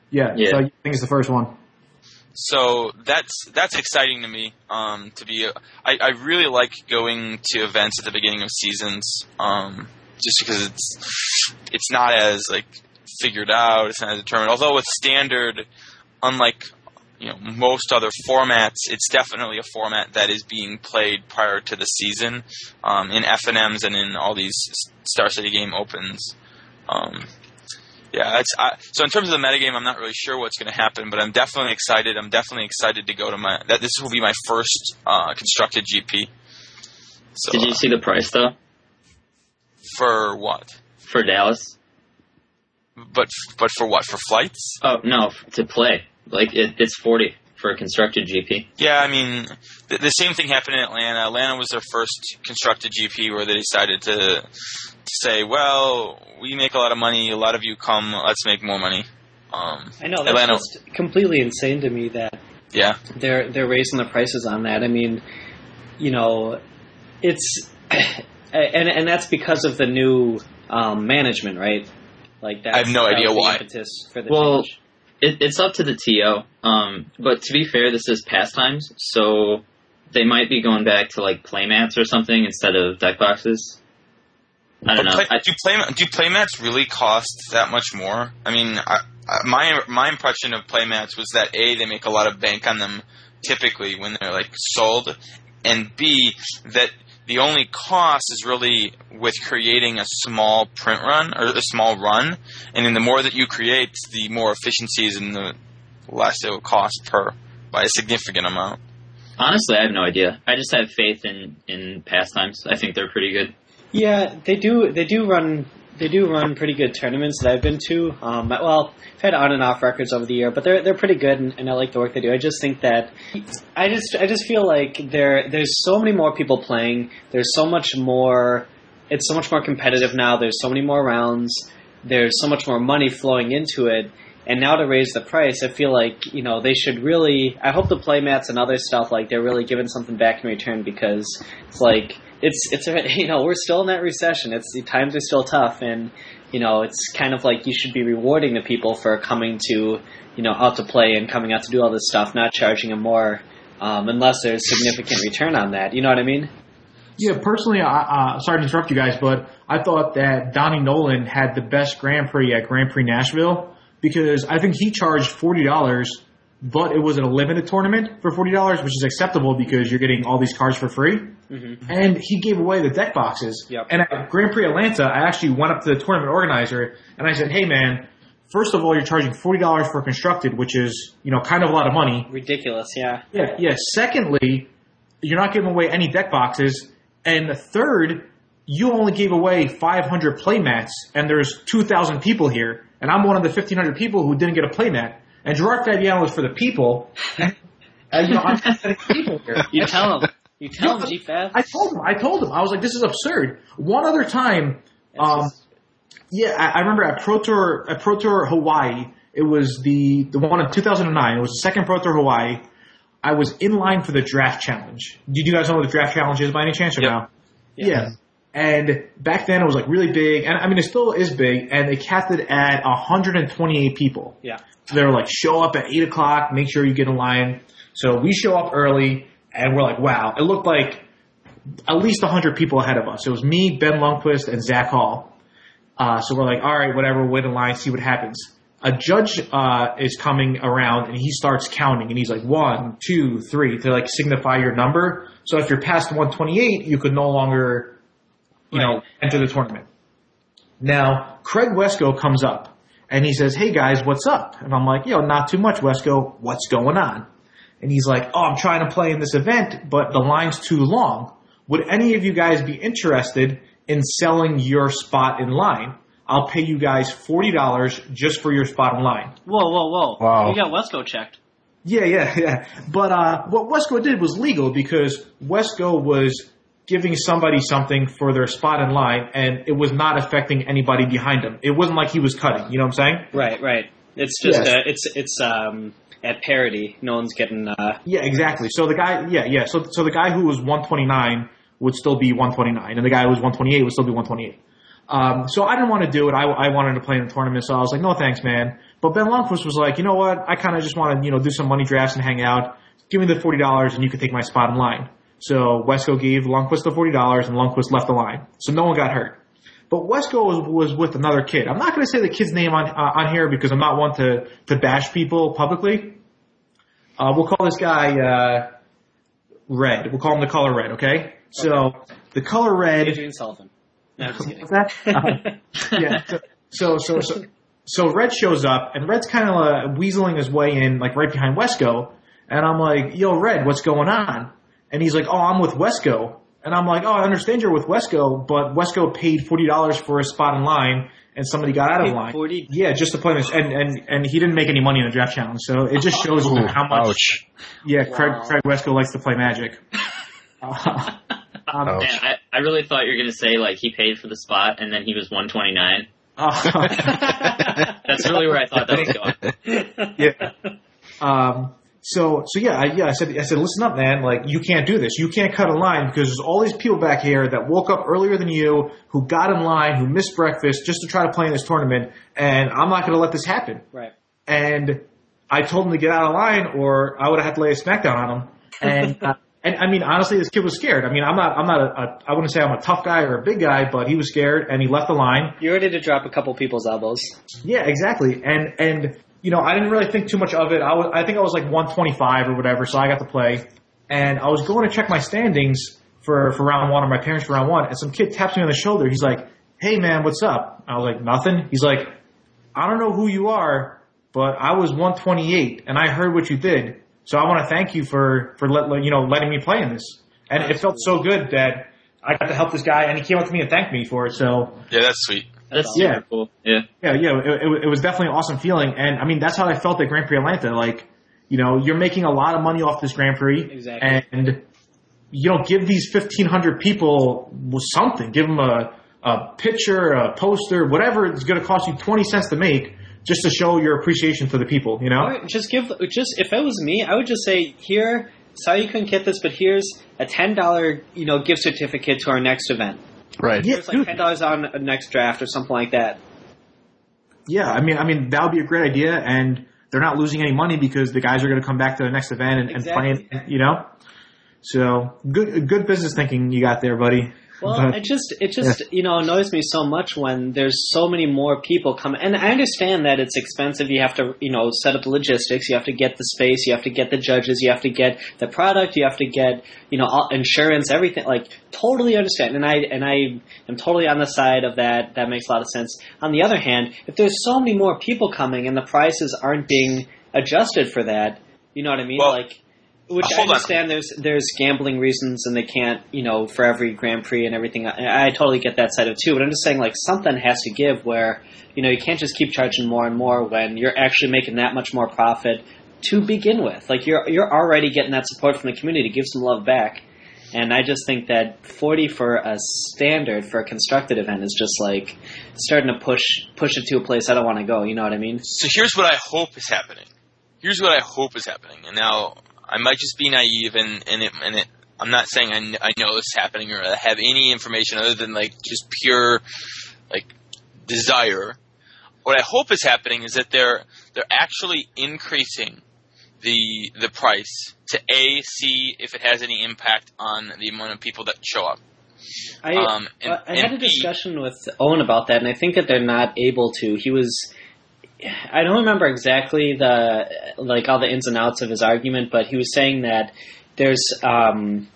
Yeah. yeah. So I think it's the first one. So that's that's exciting to me. Um, to be, I, I really like going to events at the beginning of seasons, um, just because it's it's not as like figured out, it's not as determined. Although with standard, unlike you know most other formats, it's definitely a format that is being played prior to the season um, in FNMs and in all these Star City Game Opens. Yeah, it's I, so in terms of the metagame, I'm not really sure what's going to happen, but I'm definitely excited. I'm definitely excited to go to my that this will be my first uh, constructed GP. So, Did you uh, see the price though? For what? For Dallas. But but for what? For flights? Oh no, to play. Like it, it's forty for a constructed GP. Yeah, I mean the, the same thing happened in Atlanta. Atlanta was their first constructed GP where they decided to say, well, we make a lot of money. A lot of you come. Let's make more money. Um, I know that's Atlanta, just completely insane to me that yeah they're they're raising the prices on that. I mean, you know, it's [SIGHS] and and that's because of the new um, management, right? Like that. I have no idea why. well, it, it's up to the TO. Um, but to be fair, this is pastimes, so they might be going back to like playmats or something instead of deck boxes. I don't know. Play, do play do playmats really cost that much more? I mean, I, I, my my impression of playmats was that a they make a lot of bank on them typically when they're like sold, and b that the only cost is really with creating a small print run or a small run, and then the more that you create, the more efficiencies and the less it will cost per by a significant amount. Honestly, I have no idea. I just have faith in in pastimes. I think they're pretty good. Yeah, they do. They do run. They do run pretty good tournaments that I've been to. Um, well, I've had on and off records over the year, but they're they're pretty good, and, and, I like the work they do. I just think that I just I just feel like there there's so many more people playing. There's so much more. It's so much more competitive now. There's so many more rounds. There's so much more money flowing into it. And now to raise the price, I feel like you know they should really. I hope the playmats and other stuff like they're really giving something back in return because it's like it's it's [LAUGHS] you know we're still in that recession. It's the times are still tough, and you know it's kind of like you should be rewarding the people for coming to you know out to play and coming out to do all this stuff, not charging them more um, unless there's significant return on that. You know what I mean? Yeah, personally, I, uh, sorry to interrupt you guys, but I thought that Donnie Nolan had the best Grand Prix at Grand Prix Nashville because I think he charged forty dollars but it was a limited tournament for forty dollars, which is acceptable because you're getting all these cards for free. Mm-hmm. And he gave away the deck boxes. Yep. And at Grand Prix Atlanta, I actually went up to the tournament organizer and I said, "Hey, man." First of all, you're charging forty dollars for constructed, which is you know kind of a lot of money. Ridiculous, yeah. Yeah, yeah. Secondly, you're not giving away any deck boxes, and third, you only gave away 500 playmats, and there's 2,000 people here, and I'm one of the 1,500 people who didn't get a playmat and Gerard Fabiano was for the people. [LAUGHS] And, Uh, you know, I'm setting people here. You tell him. You tell No, him, G-Fab. I told him. I told him. I was like, this is absurd. One other time, um, yeah, I, I remember at Pro Tour at Pro Tour Hawaii. It was the the one in 2009. It was the second Pro Tour Hawaii. I was in line for the draft challenge. Did you guys know what the draft challenge is by any chance or Yep. no? Yeah. And back then it was like really big, and I mean it still is big. And they capped it at 128 people. Yeah. So they were like, show up at eight o'clock, make sure you get in line. So we show up early, and we're like, wow, it looked like at least 100 people ahead of us. It was me, Ben Lundquist, and Zach Hall. Uh, so we're like, all right, whatever, wait in line, see what happens. A judge uh, is coming around, and he starts counting, and he's like, one, two, three, to like signify your number. So if you're past 128, you could no longer, you know, enter the tournament. Now, Craig Wescoe comes up and he says, Hey guys, what's up? And I'm like, Yo, not too much, Wescoe. What's going on? And he's like, Oh, I'm trying to play in this event, but the line's too long. Would any of you guys be interested in selling your spot in line? I'll pay you guys $40 just for your spot in line. Whoa, whoa, whoa. Wow. You got Wescoe checked. Yeah, yeah, yeah. But uh, what Wescoe did was legal because Wescoe was giving somebody something for their spot in line, and it was not affecting anybody behind him. It wasn't like he was cutting. You know what I'm saying? Right, right. It's just Yes. uh, it's it's um at parity. No one's getting uh Yeah, exactly. So the guy, yeah, yeah. So so the guy who was 129 would still be 129, and the guy who was 128 would still be 128. Um, so I didn't want to do it. I, I wanted to play in the tournament, so I was like, no thanks, man. But Ben Lundquist was like, you know what? I kind of just want to, you know, do some money drafts and hang out. Give me the forty dollars, and you can take my spot in line. So Wescoe gave Lundquist the forty dollars, and Lundquist left the line, so no one got hurt. But Wescoe was, was with another kid. I'm not going to say the kid's name on uh, on here because I'm not one to to bash people publicly. Uh, we'll call this guy uh, Red. We'll call him the color Red. Okay. So the color Red. Adrian Sullivan. No, I'm just kidding. Uh, [LAUGHS] yeah. So, so, so, so Red shows up, and Red's kind of uh, weaseling his way in, like right behind Wescoe. And I'm like, "Yo, Red, what's going on?" And he's like, "Oh, I'm with Wescoe." And I'm like, "Oh, I understand you're with Wescoe, but Wescoe paid forty dollars for a spot in line, and somebody got out of line." 40? Yeah, just to play this, and and and he didn't make any money in the draft challenge, so it just shows Ooh, how much. ouch. Yeah, Craig Wow. Craig Wescoe likes to play Magic. Uh, [LAUGHS] um, Man, I, I really thought you were gonna say like he paid for the spot and then he was 129. uh, [LAUGHS] That's really where I thought that was going. yeah. [LAUGHS] Um, so, so yeah, I, yeah, I said, I said, listen up, man. Like, you can't do this. You can't cut a line because there's all these people back here that woke up earlier than you, who got in line, who missed breakfast just to try to play in this tournament, and I'm not going to let this happen. right. And I told him to get out of line, or I would have had to lay a smackdown on him. And, [LAUGHS] uh, and I mean, honestly, this kid was scared. I mean, I'm not, I'm not a, a, I wouldn't say I'm a tough guy or a big guy, but he was scared, and he left the line. You're ready to drop a couple people's elbows. Yeah, exactly. And and you know, I didn't really think too much of it. I was I think I was like 125 or whatever, so I got to play. And I was going to check my standings for for round one, or my parents for round one, and some kid taps me on the shoulder. He's like, "Hey, man, what's up?" I was like, "Nothing." He's like, "I don't know who you are, but I was 128, and I heard what you did. So I want to thank you for for let, you know letting me play in this." And it felt so good that I got to help this guy, and he came up to me and thanked me for it. So Yeah, that's sweet. That's awesome. super Yeah. cool. Yeah. yeah, yeah, it, it, it was definitely an awesome feeling, and I mean that's how I felt at Grand Prix Atlanta. Like, you know, you're making a lot of money off this Grand Prix, Exactly. and you know, give these 1,500 people something. Give them a a picture, a poster, whatever it's going to cost you 20 cents to make, just to show your appreciation for the people. You know? Or just give just if it was me, I would just say here. Sorry you couldn't get this, but here's a ten dollar you know gift certificate to our next event. Right. Yeah, Here's like ten dollars on a next draft or something like that. Yeah, I mean, I mean that would be a great idea, and they're not losing any money because the guys are going to come back to the next event and, Exactly. and play. You know, so good, good business thinking you got there, buddy. Well, But- it just it just you know annoys me so much when there's so many more people coming. And I understand that it's expensive. You have to you know set up the logistics. You have to get the space. You have to get the judges. You have to get the product. You have to get you know all, insurance. Everything like totally understand. And I and I am totally on the side of that. That makes a lot of sense. On the other hand, if there's so many more people coming and the prices aren't being adjusted for that, you know what I mean? Well, like. Which uh, I on. understand there's there's gambling reasons and they can't you know for every Grand Prix and everything. I, I totally get that side of it too. But I'm just saying like something has to give where you know you can't just keep charging more and more when you're actually making that much more profit to begin with. Like you're you're already getting that support from the community. To give some love back. And I just think that 40 for a standard for a constructed event is just like starting to push push it to a place I don't want to go. You know what I mean? So here's what I hope is happening. Here's what I hope is happening. And now I might just be naive, and and it and it. I'm not saying I, kn- I know this is happening or I have any information other than like just pure like desire. What I hope is happening is that they're they're actually increasing the the price to a see if it has any impact on the amount of people that show up. I Um, and- I had a discussion with Owen about that, and I think that they're not able to. He was. I don't remember exactly the like all the ins and outs of his argument, but he was saying that there's um,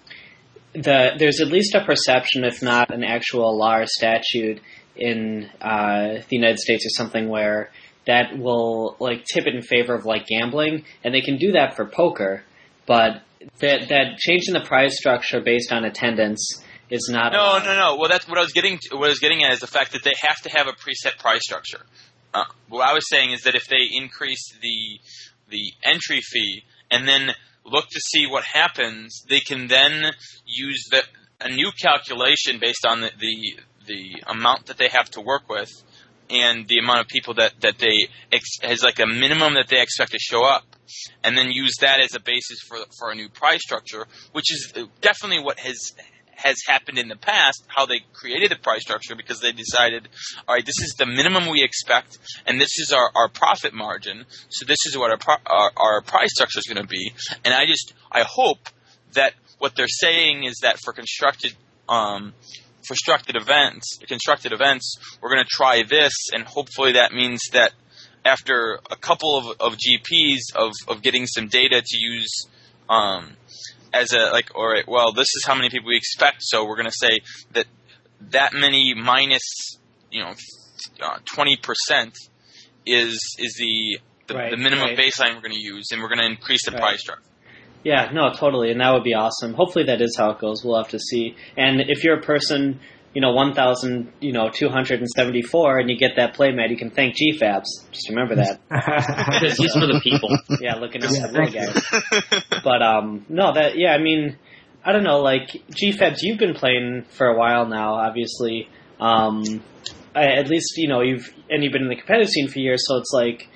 the there's at least a perception, if not an actual law or statute in uh, the United States or something where that will like tip it in favor of like gambling, and they can do that for poker, but that that change in the prize structure based on attendance is not No, no, no. Well, that's what I was getting. To, what I was getting at is the fact that they have to have a preset price structure. Uh, what I was saying is that if they increase the the entry fee and then look to see what happens, they can then use the a new calculation based on the the, the amount that they have to work with and the amount of people that that they ex- has like a minimum that they expect to show up, and then use that as a basis for for a new price structure, which is definitely what has has happened in the past. How they created the price structure because they decided, all right, this is the minimum we expect, and this is our, our profit margin. So this is what our pro- our, our price structure is going to be. And I just I hope that what they're saying is that for constructed um, for constructed events, constructed events, we're going to try this, and hopefully that means that after a couple of, of GPs of, of getting some data to use um, as a like, all right, well, this is how many people we expect, so we're going to say that that many minus, you know, uh, twenty percent is is the the, Right, the minimum right. baseline we're going to use, and we're going to increase the Right. price structure. Yeah, no, totally, and that would be awesome. Hopefully, that is how it goes. We'll have to see. And if you're a person, you know, one thousand, you know, two hundred and seventy-four, and you get that playmat, you can thank GFabs. Just remember that. Because he's for the people. Yeah, looking out for the guys. [LAUGHS] But um, no, that yeah, I mean, I don't know. Like GFabs, you've been playing for a while now, obviously. Um, I, at least you know you've and you've been in the competitive scene for years, so it's like.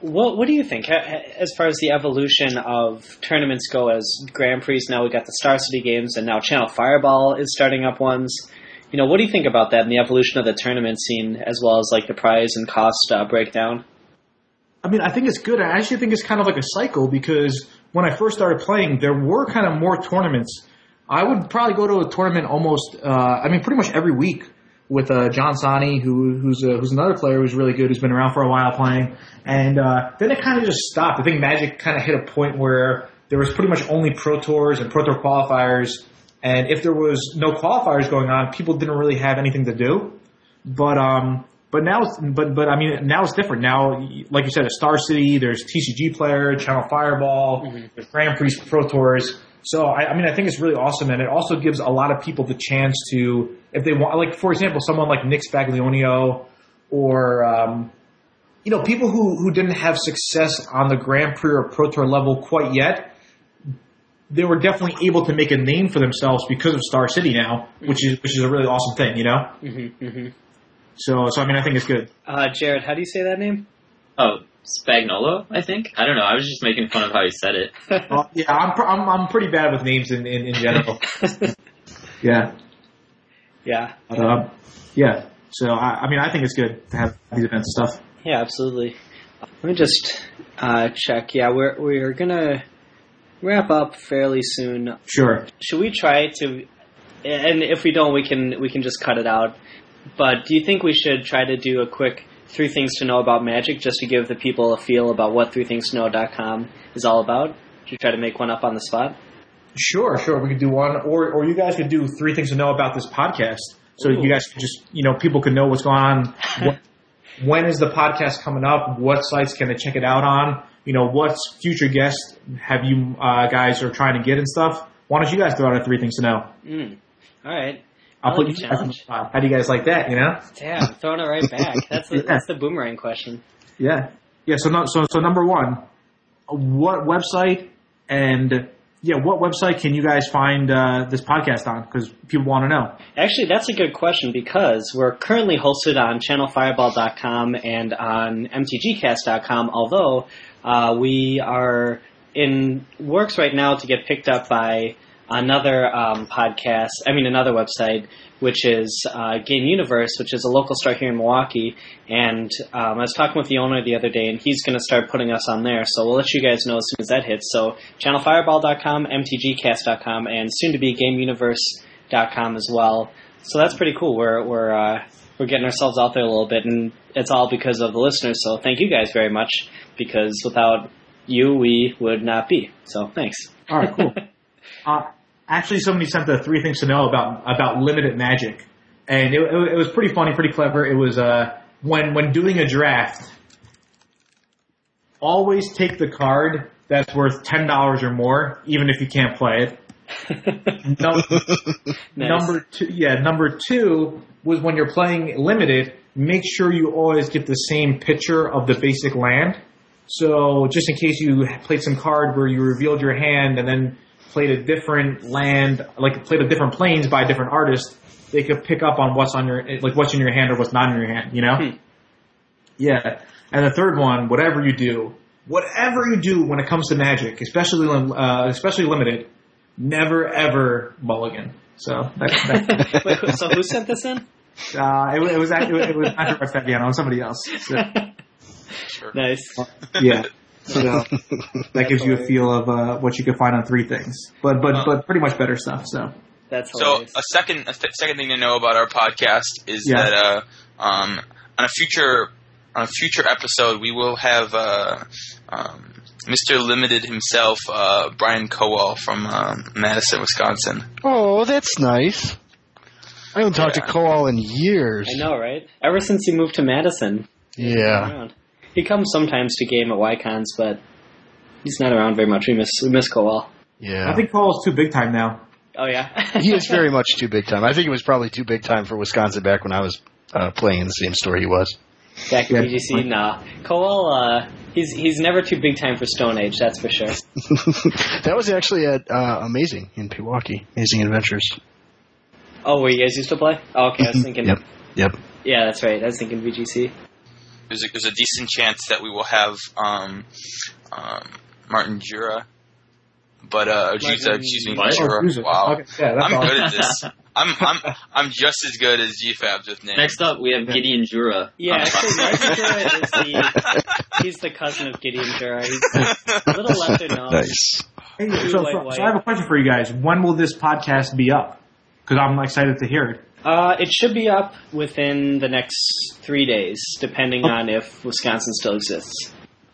What what do you think as far as the evolution of tournaments go? As Grand Prix now we got the Star City games, and now Channel Fireball is starting up ones. You know, what do you think about that and the evolution of the tournament scene, as well as like the prize and cost uh, breakdown? I mean, I think it's good. I actually think it's kind of like a cycle because when I first started playing, there were kind of more tournaments. I would probably go to a tournament almost, uh, I mean, pretty much every week with uh, John Sonne, who, who's uh, who's another player who's really good, who's been around for a while playing. And uh, then it kind of just stopped. I think Magic kind of hit a point where there was pretty much only Pro Tours and Pro Tour qualifiers. And if there was no qualifiers going on, people didn't really have anything to do. But um, but now, it's, but but I mean, now it's different. Now, like you said, a Star City, there's TCG player, Channel Fireball, there's Grand Prix Pro Tours. So I, I mean, I think it's really awesome, and it also gives a lot of people the chance to, if they want, like for example, someone like Nick Spaglionio, or um, you know, people who who didn't have success on the Grand Prix or Pro Tour level quite yet. They were definitely able to make a name for themselves because of Star City now, which is which is a really awesome thing, you know. Mm-hmm, mm-hmm. So so I mean, I think it's good. Uh, Jared, how do you say that name? Oh, Spagnolo, I think. I don't know. I was just making fun of how he said it. Well, [LAUGHS] yeah, I'm, pr- I'm I'm pretty bad with names in in, in general. [LAUGHS] yeah, yeah, but, um, yeah. So I, I mean, I think it's good to have these events and stuff. yeah, absolutely. Let me just uh, check. Yeah, we're we're gonna wrap up fairly soon. Sure. Should we try to? And if we don't, we can we can just cut it out. But do you think we should try to do a quick three things to know about magic, just to give the people a feel about what three things to know.com is all about? Should we try to make one up on the spot? Sure, sure. We could do one, or or you guys could do three things to know about this podcast. So Ooh. you guys could just you know people could know what's going on. What, [LAUGHS] when is the podcast coming up? What sites can they check it out on? You know, what's future guests have you uh, guys are trying to get and stuff? Why don't you guys throw out a three things to know? Mm. All right. I'll I put you guys on the challenge. spot. How do you guys like that? You know? Damn, throwing it right back. [LAUGHS] That's the, Yeah. that's the boomerang question. Yeah. Yeah. So no, so so number one, what website and yeah, what website can you guys find uh, this podcast on? Because people want to know. Actually, that's a good question because we're currently hosted on channelfireball.com and on mtgcast.com, although uh, we are in works right now to get picked up by another um, podcast, I mean, another website, which is uh, Game Universe, which is a local store here in Milwaukee. And um, I was talking with the owner the other day, and he's going to start putting us on there. So we'll let you guys know as soon as that hits. So channelfireball.com, mtgcast.com, and soon to be GameUniverse.com as well. So that's pretty cool. We're we're uh, we're getting ourselves out there a little bit, and it's all because of the listeners. So thank you guys very much, because without you, we would not be. So thanks. All right, cool. [LAUGHS] uh, actually, somebody sent the three things to know about about limited magic, and it, it, was pretty funny, pretty clever. It was uh, when when doing a draft, always take the card that's worth ten dollars or more, even if you can't play it. [LAUGHS] Num- Nice. Number two, yeah, number two was when you're playing limited, make sure you always get the same picture of the basic land. So just in case you played some card where you revealed your hand and then played a different land, like played a different planes by a different artist, they could pick up on what's on your, like what's in your hand or what's not in your hand, you know? Hmm. Yeah. And the third one, whatever you do, whatever you do when it comes to magic, especially, uh, especially limited, never ever mulligan. So [LAUGHS] Wait, who- so who sent this in? uh, it, it was actually it was Red Fabiano, somebody else. So, [LAUGHS] Sure. Nice. yeah. So [LAUGHS] that gives you a feel of uh, what you can find on three things, but but but pretty much better stuff. So That's So a second, a th- second thing to know about our podcast is Yeah. that uh, um, on a future on a future episode we will have uh, um, Mr. Limited himself, uh, Brian Kowal from um, Madison, Wisconsin. Oh, that's nice. I haven't talked Yeah. to Coal in years. I know, right? Ever since he moved to Madison. he's Yeah. Been around. He comes sometimes to game at YCons, but he's not around very much. We miss we miss Kowal. Yeah. I think Cole's too big time now. Oh yeah. [LAUGHS] he is very much too big time. I think it was probably too big time for Wisconsin back when I was uh, playing in the same store he was. back in Yeah. BGC. Nah, Kowal. Uh, he's he's never too big time for Stone Age. That's for sure. [LAUGHS] that was actually at uh, Amazing in Pewaukee. Amazing Adventures. Oh, where you guys used to play? Oh, okay, I was thinking. Yep. Yep. Yeah, that's right. I was thinking VGC. There's a, there's a decent chance that we will have um, um, Martin Jura, but uh, Juza, excuse me, What? Jura. Oh, Juza. Wow, Okay, yeah, I'm awesome. good at this. I'm I'm I'm just as good as GFabs with names. Next up, we have Gideon Jura. Yeah, actually. Martin Jura is the he's the cousin of Gideon Jura. He's a little lesser known. [LAUGHS] Nice. Hey, so, white, so, white. so I have a question for you guys. When will this podcast be up? Because I'm excited to hear it. Uh, it should be up within the next three days, depending on if Wisconsin still exists.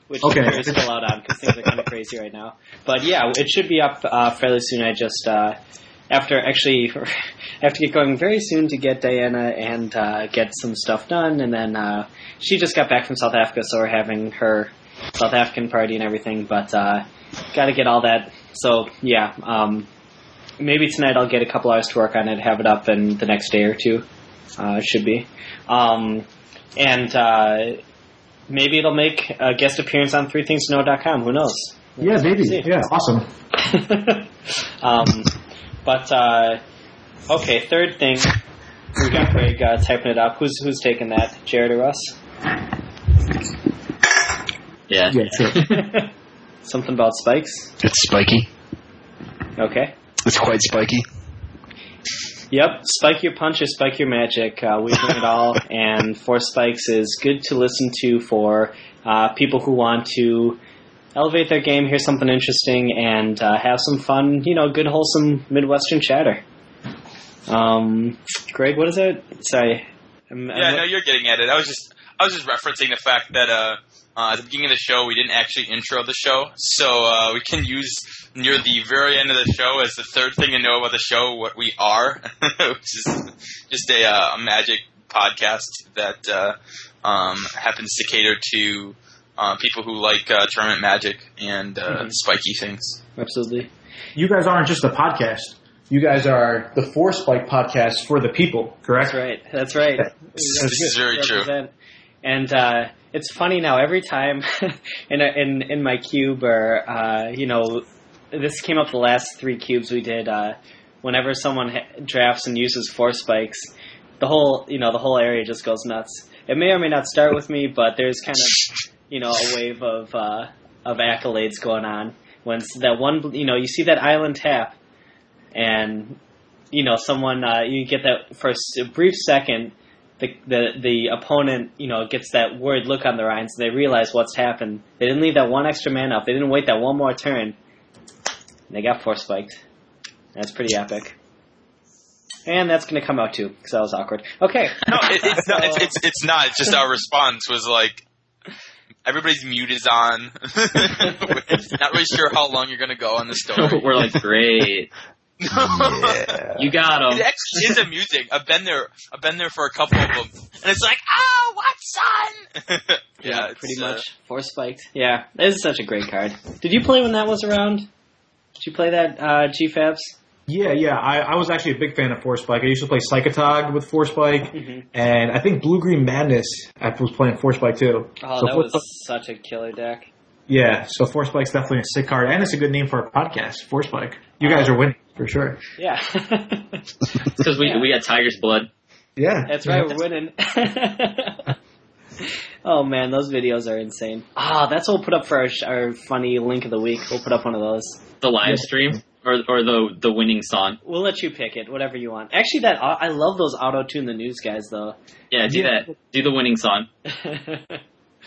Which Okay. jury's still out on because things are kind of crazy right now. But yeah, it should be up uh, fairly soon. I just uh, after actually I have to get going very soon to get Diana and uh, get some stuff done, and then uh, she just got back from South Africa, so we're having her South African party and everything. But uh, got to get all that. So yeah, um, maybe tonight I'll get a couple hours to work on it, have it up in the next day or two. Uh, it should be. Um, and uh, maybe it'll make a guest appearance on ThreeThingsToKnow.com. Who knows? Yeah, maybe. Yeah, awesome. [LAUGHS] um, but uh, okay, third thing. We got Greg uh, typing it up. Who's who's taking that? Jared or Russ? yeah. Yeah, sure. [LAUGHS] Something about spikes. It's spiky. Okay. It's quite spiky. Yep, spike your punch or spike your magic. Uh, we bring it all, [LAUGHS] and Force Spikes is good to listen to for uh, people who want to elevate their game, hear something interesting, and uh, have some fun. You know, good wholesome Midwestern chatter. Um, Greg, what is it? Sorry. I'm- Yeah, I'm- no, you're getting at it. I was just I was just referencing the fact that uh, uh, at the beginning of the show we didn't actually intro the show, so uh, we can use near the very end of the show as the third thing to know about the show what we are, [LAUGHS] which is just a, uh, a magic podcast that uh, um, happens to cater to uh, people who like uh, tournament magic and uh, Mhm. spiky things. Absolutely. you guys aren't just a podcast. You guys are the Force Spike podcast for the people, correct? That's right. That's right. That's This is very true. Represent. And uh, it's funny now. Every time [LAUGHS] in a, in in my cube, or uh, you know, this came up the last three cubes we did. Uh, whenever someone ha- drafts and uses Force Spikes, the whole you know the whole area just goes nuts. It may or may not start with me, but there's kind of you know a wave of uh, of accolades going on when that one you know you see that island tap and you know someone uh, you get that for a brief second the, the the opponent you know gets that worried look on their eyes and they realize what's happened. They didn't leave that one extra man up. They didn't wait that one more turn. They got force spiked. That's pretty epic. And that's going to come out too because that was awkward. Okay. [LAUGHS] No it, it's, not, it's, it's, it's not. It's just [LAUGHS] our response was like everybody's mute is on. [LAUGHS] not really sure how long you're going to go on the story. We're like, great. Yeah. You got him. It actually is amusing. I've been there. I've been there for a couple of them, and it's like, oh, what son? [LAUGHS] yeah, yeah pretty uh, much force spiked. Yeah, this is such a great card. Did you play when that was around? Did you play that uh, GFABs? Yeah, yeah. I, I was actually a big fan of Force Spike. I used to play Psychotog with Force Spike, mm-hmm. and I think Blue Green Madness I was playing Force Spike too. Oh, so that was Spike, such a killer deck. Yeah, so Force Spike's definitely a sick card, and it's a good name for a podcast, Force Spike. You guys are winning for sure. Yeah, [LAUGHS] because we yeah. we got Tiger's blood. Yeah, that's right. We're winning. [LAUGHS] oh man, those videos are insane. Ah, oh, that's what we'll put up for our, our funny link of the week. We'll put up one of those. The live stream or or the the winning song. We'll let you pick it, whatever you want. Actually, that I love those auto tune the news guys though. Yeah, do yeah. that. Do the winning song. [LAUGHS]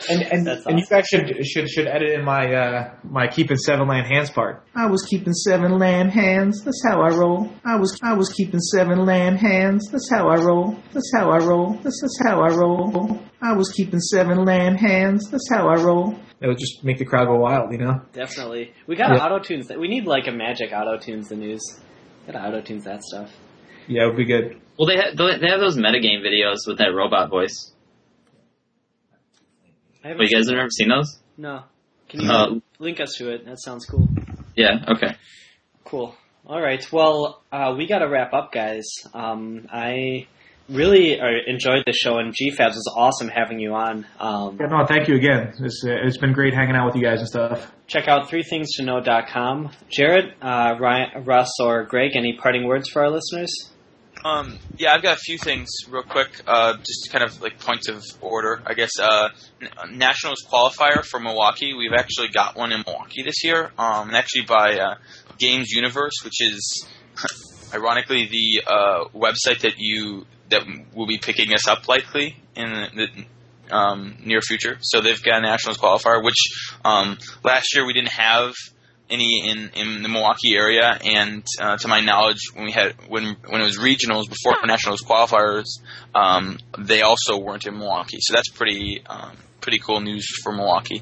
and and, awesome. and you guys should should should edit in my uh, my keeping seven land hands part. I was keeping seven land hands. That's how I roll. I was I was keeping seven land hands. That's how I roll. That's how I roll. This is how I roll. I was keeping seven land hands. That's how I roll it would just make the crowd go wild, you know? Definitely. We got yeah. auto tunes. We need like a magic auto tunes the news. Got auto tunes that stuff. Yeah, it would be good. Well, they have, they have those metagame videos with that robot voice. Have you guys ever seen those? No. Can you uh, link us to it? That sounds cool. Yeah. Okay. Cool. All right. Well, uh, we got to wrap up, guys. Um, I really uh, enjoyed the show, and GFABs was awesome having you on. Um, yeah, no, thank you again. It's, uh, it's been great hanging out with you guys and stuff. Check out threethingstoKnow.com. Jared, uh, Ryan, Russ, or Greg, any parting words for our listeners? Um, yeah, I've got a few things real quick, uh, just kind of like points of order, I guess. Uh, Nationals qualifier for Milwaukee. We've actually got one in Milwaukee this year, um, and actually by uh, Games Universe, which is [LAUGHS] ironically the uh, website that you that will be picking us up likely in the um, near future. So they've got a nationals qualifier, which um, last year we didn't have any in, in the Milwaukee area, and uh, to my knowledge, when we had when when it was regionals before nationals qualifiers, um, they also weren't in Milwaukee. So that's pretty um, pretty cool news for Milwaukee.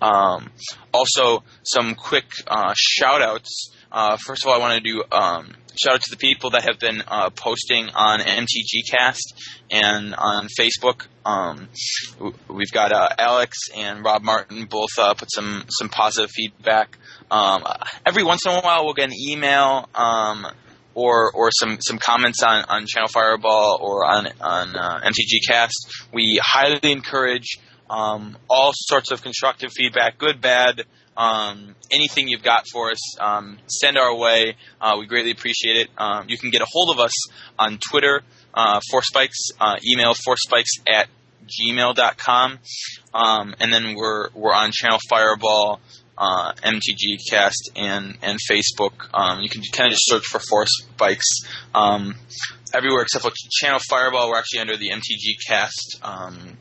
Um, also, some quick uh, shout outs. Uh, first of all, I want to do um, shout out to the people that have been uh, posting on MTGcast and on Facebook. Um, we've got uh, Alex and Rob Martin both uh, put some some positive feedback. Um, every once in a while, we'll get an email um, or or some, some comments on, on Channel Fireball or on on uh, MTGcast. We highly encourage um, all sorts of constructive feedback, good, bad. Um, anything you've got for us, um, send our way. Uh, we greatly appreciate it. Um, you can get a hold of us on Twitter, uh, Spikes, uh, email Spikes at gmail.com. Um, and then we're, we're on Channel Fireball, uh, MTG Cast, and, and Facebook. Um, you can kind of just search for Force Spikes. Um, everywhere except for Channel Fireball, we're actually under the MTG Cast, um,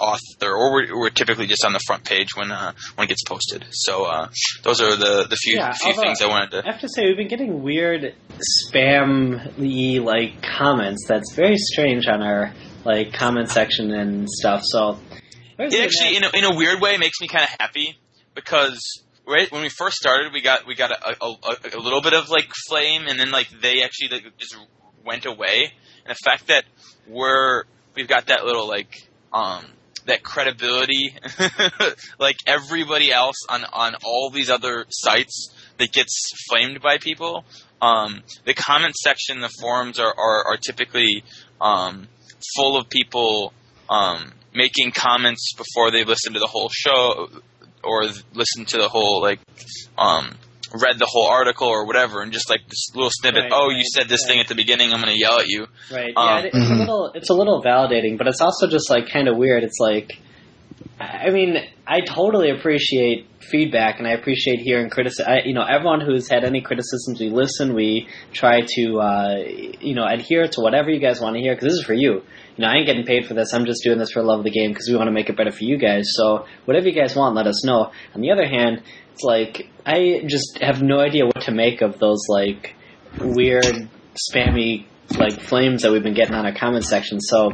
author, or we're, we're, typically just on the front page when uh, when it gets posted. So uh, those are the the few yeah, few things I wanted to. I have to say we've been getting weird spam like comments. That's very strange on our like comment section and stuff. So it actually, in a, in a weird way, makes me kind of happy because right when we first started, we got we got a, a, a, little bit of like flame, and then like they actually like, just went away. And the fact that we're we've got that little like um that credibility [LAUGHS] like everybody else on on all these other sites that gets flamed by people. Um, the comment section, the forums are are, are typically um, full of people um, making comments before they listen to the whole show or listen to the whole like um read the whole article or whatever and just like this little snippet Right, oh right, you said this right. thing at the beginning i'm going to yell at you Right. Um, yeah, it- it's a little it's a little validating, but it's also just like kind of weird. It's like I mean, I totally appreciate feedback and I appreciate hearing criticism. You know, everyone who's had any criticisms, we listen. We try to, uh, you know, adhere to whatever you guys want to hear because this is for you. You know, I ain't getting paid for this. I'm just doing this for love of the game because we want to make it better for you guys. So whatever you guys want, let us know. On the other hand, it's like I just have no idea what to make of those like weird spammy like flames that we've been getting on our comment section. So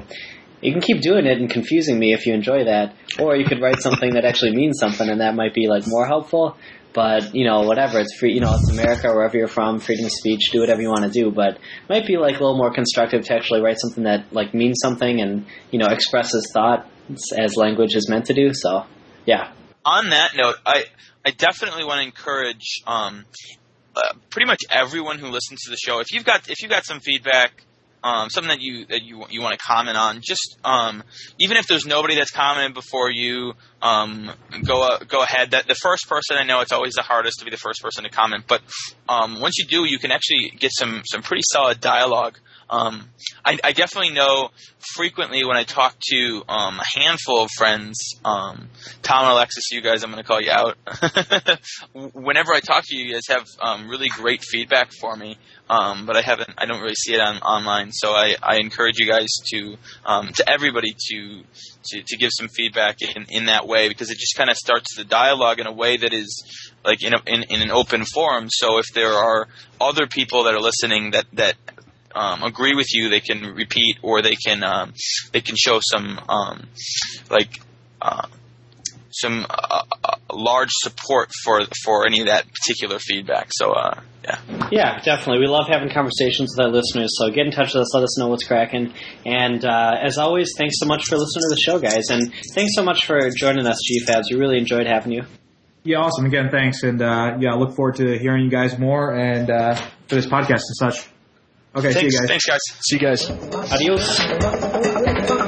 you can keep doing it and confusing me if you enjoy that, or you could write something that actually means something, and that might be like more helpful. But you know, whatever. It's free. You know, it's America, wherever you're from, freedom of speech. Do whatever you want to do. But it might be like a little more constructive to actually write something that like means something and you know expresses thought as language is meant to do. So, yeah. on that note, I I definitely want to encourage um, uh, pretty much everyone who listens to the show. If you've got if you've got some feedback, um, something that you that you you want to comment on, just um, even if there's nobody that's commented before you, um, go uh, go ahead. That the first person I know, it's always the hardest to be the first person to comment, but um, once you do, you can actually get some some pretty solid dialogue. Um, I, I definitely know frequently when I talk to um, a handful of friends, um, Tom and Alexis, you guys, I'm going to call you out. [LAUGHS] Whenever I talk to you, you guys have um, really great feedback for me, but I haven't, I don't really see it on online. So I, I encourage you guys to, to everybody to, to, to give some feedback in, in that way because it just kind of starts the dialogue in a way that is like in, a, in in an open forum. So if there are other people that are listening that that um, agree with you, they can repeat or they can um, they can show some um, like uh, some uh, uh, large support for for any of that particular feedback. So uh, yeah, Yeah, definitely. We love having conversations with our listeners, so get in touch with us, let us know what's cracking. And uh, as always, thanks so much for listening to the show, guys. And thanks so much for joining us, GFABs. We really enjoyed having you. Yeah, awesome. Again, thanks, and uh, yeah, I look forward to hearing you guys more and uh, for this podcast and such. Okay, see you guys. thanks guys. See you guys. Adios.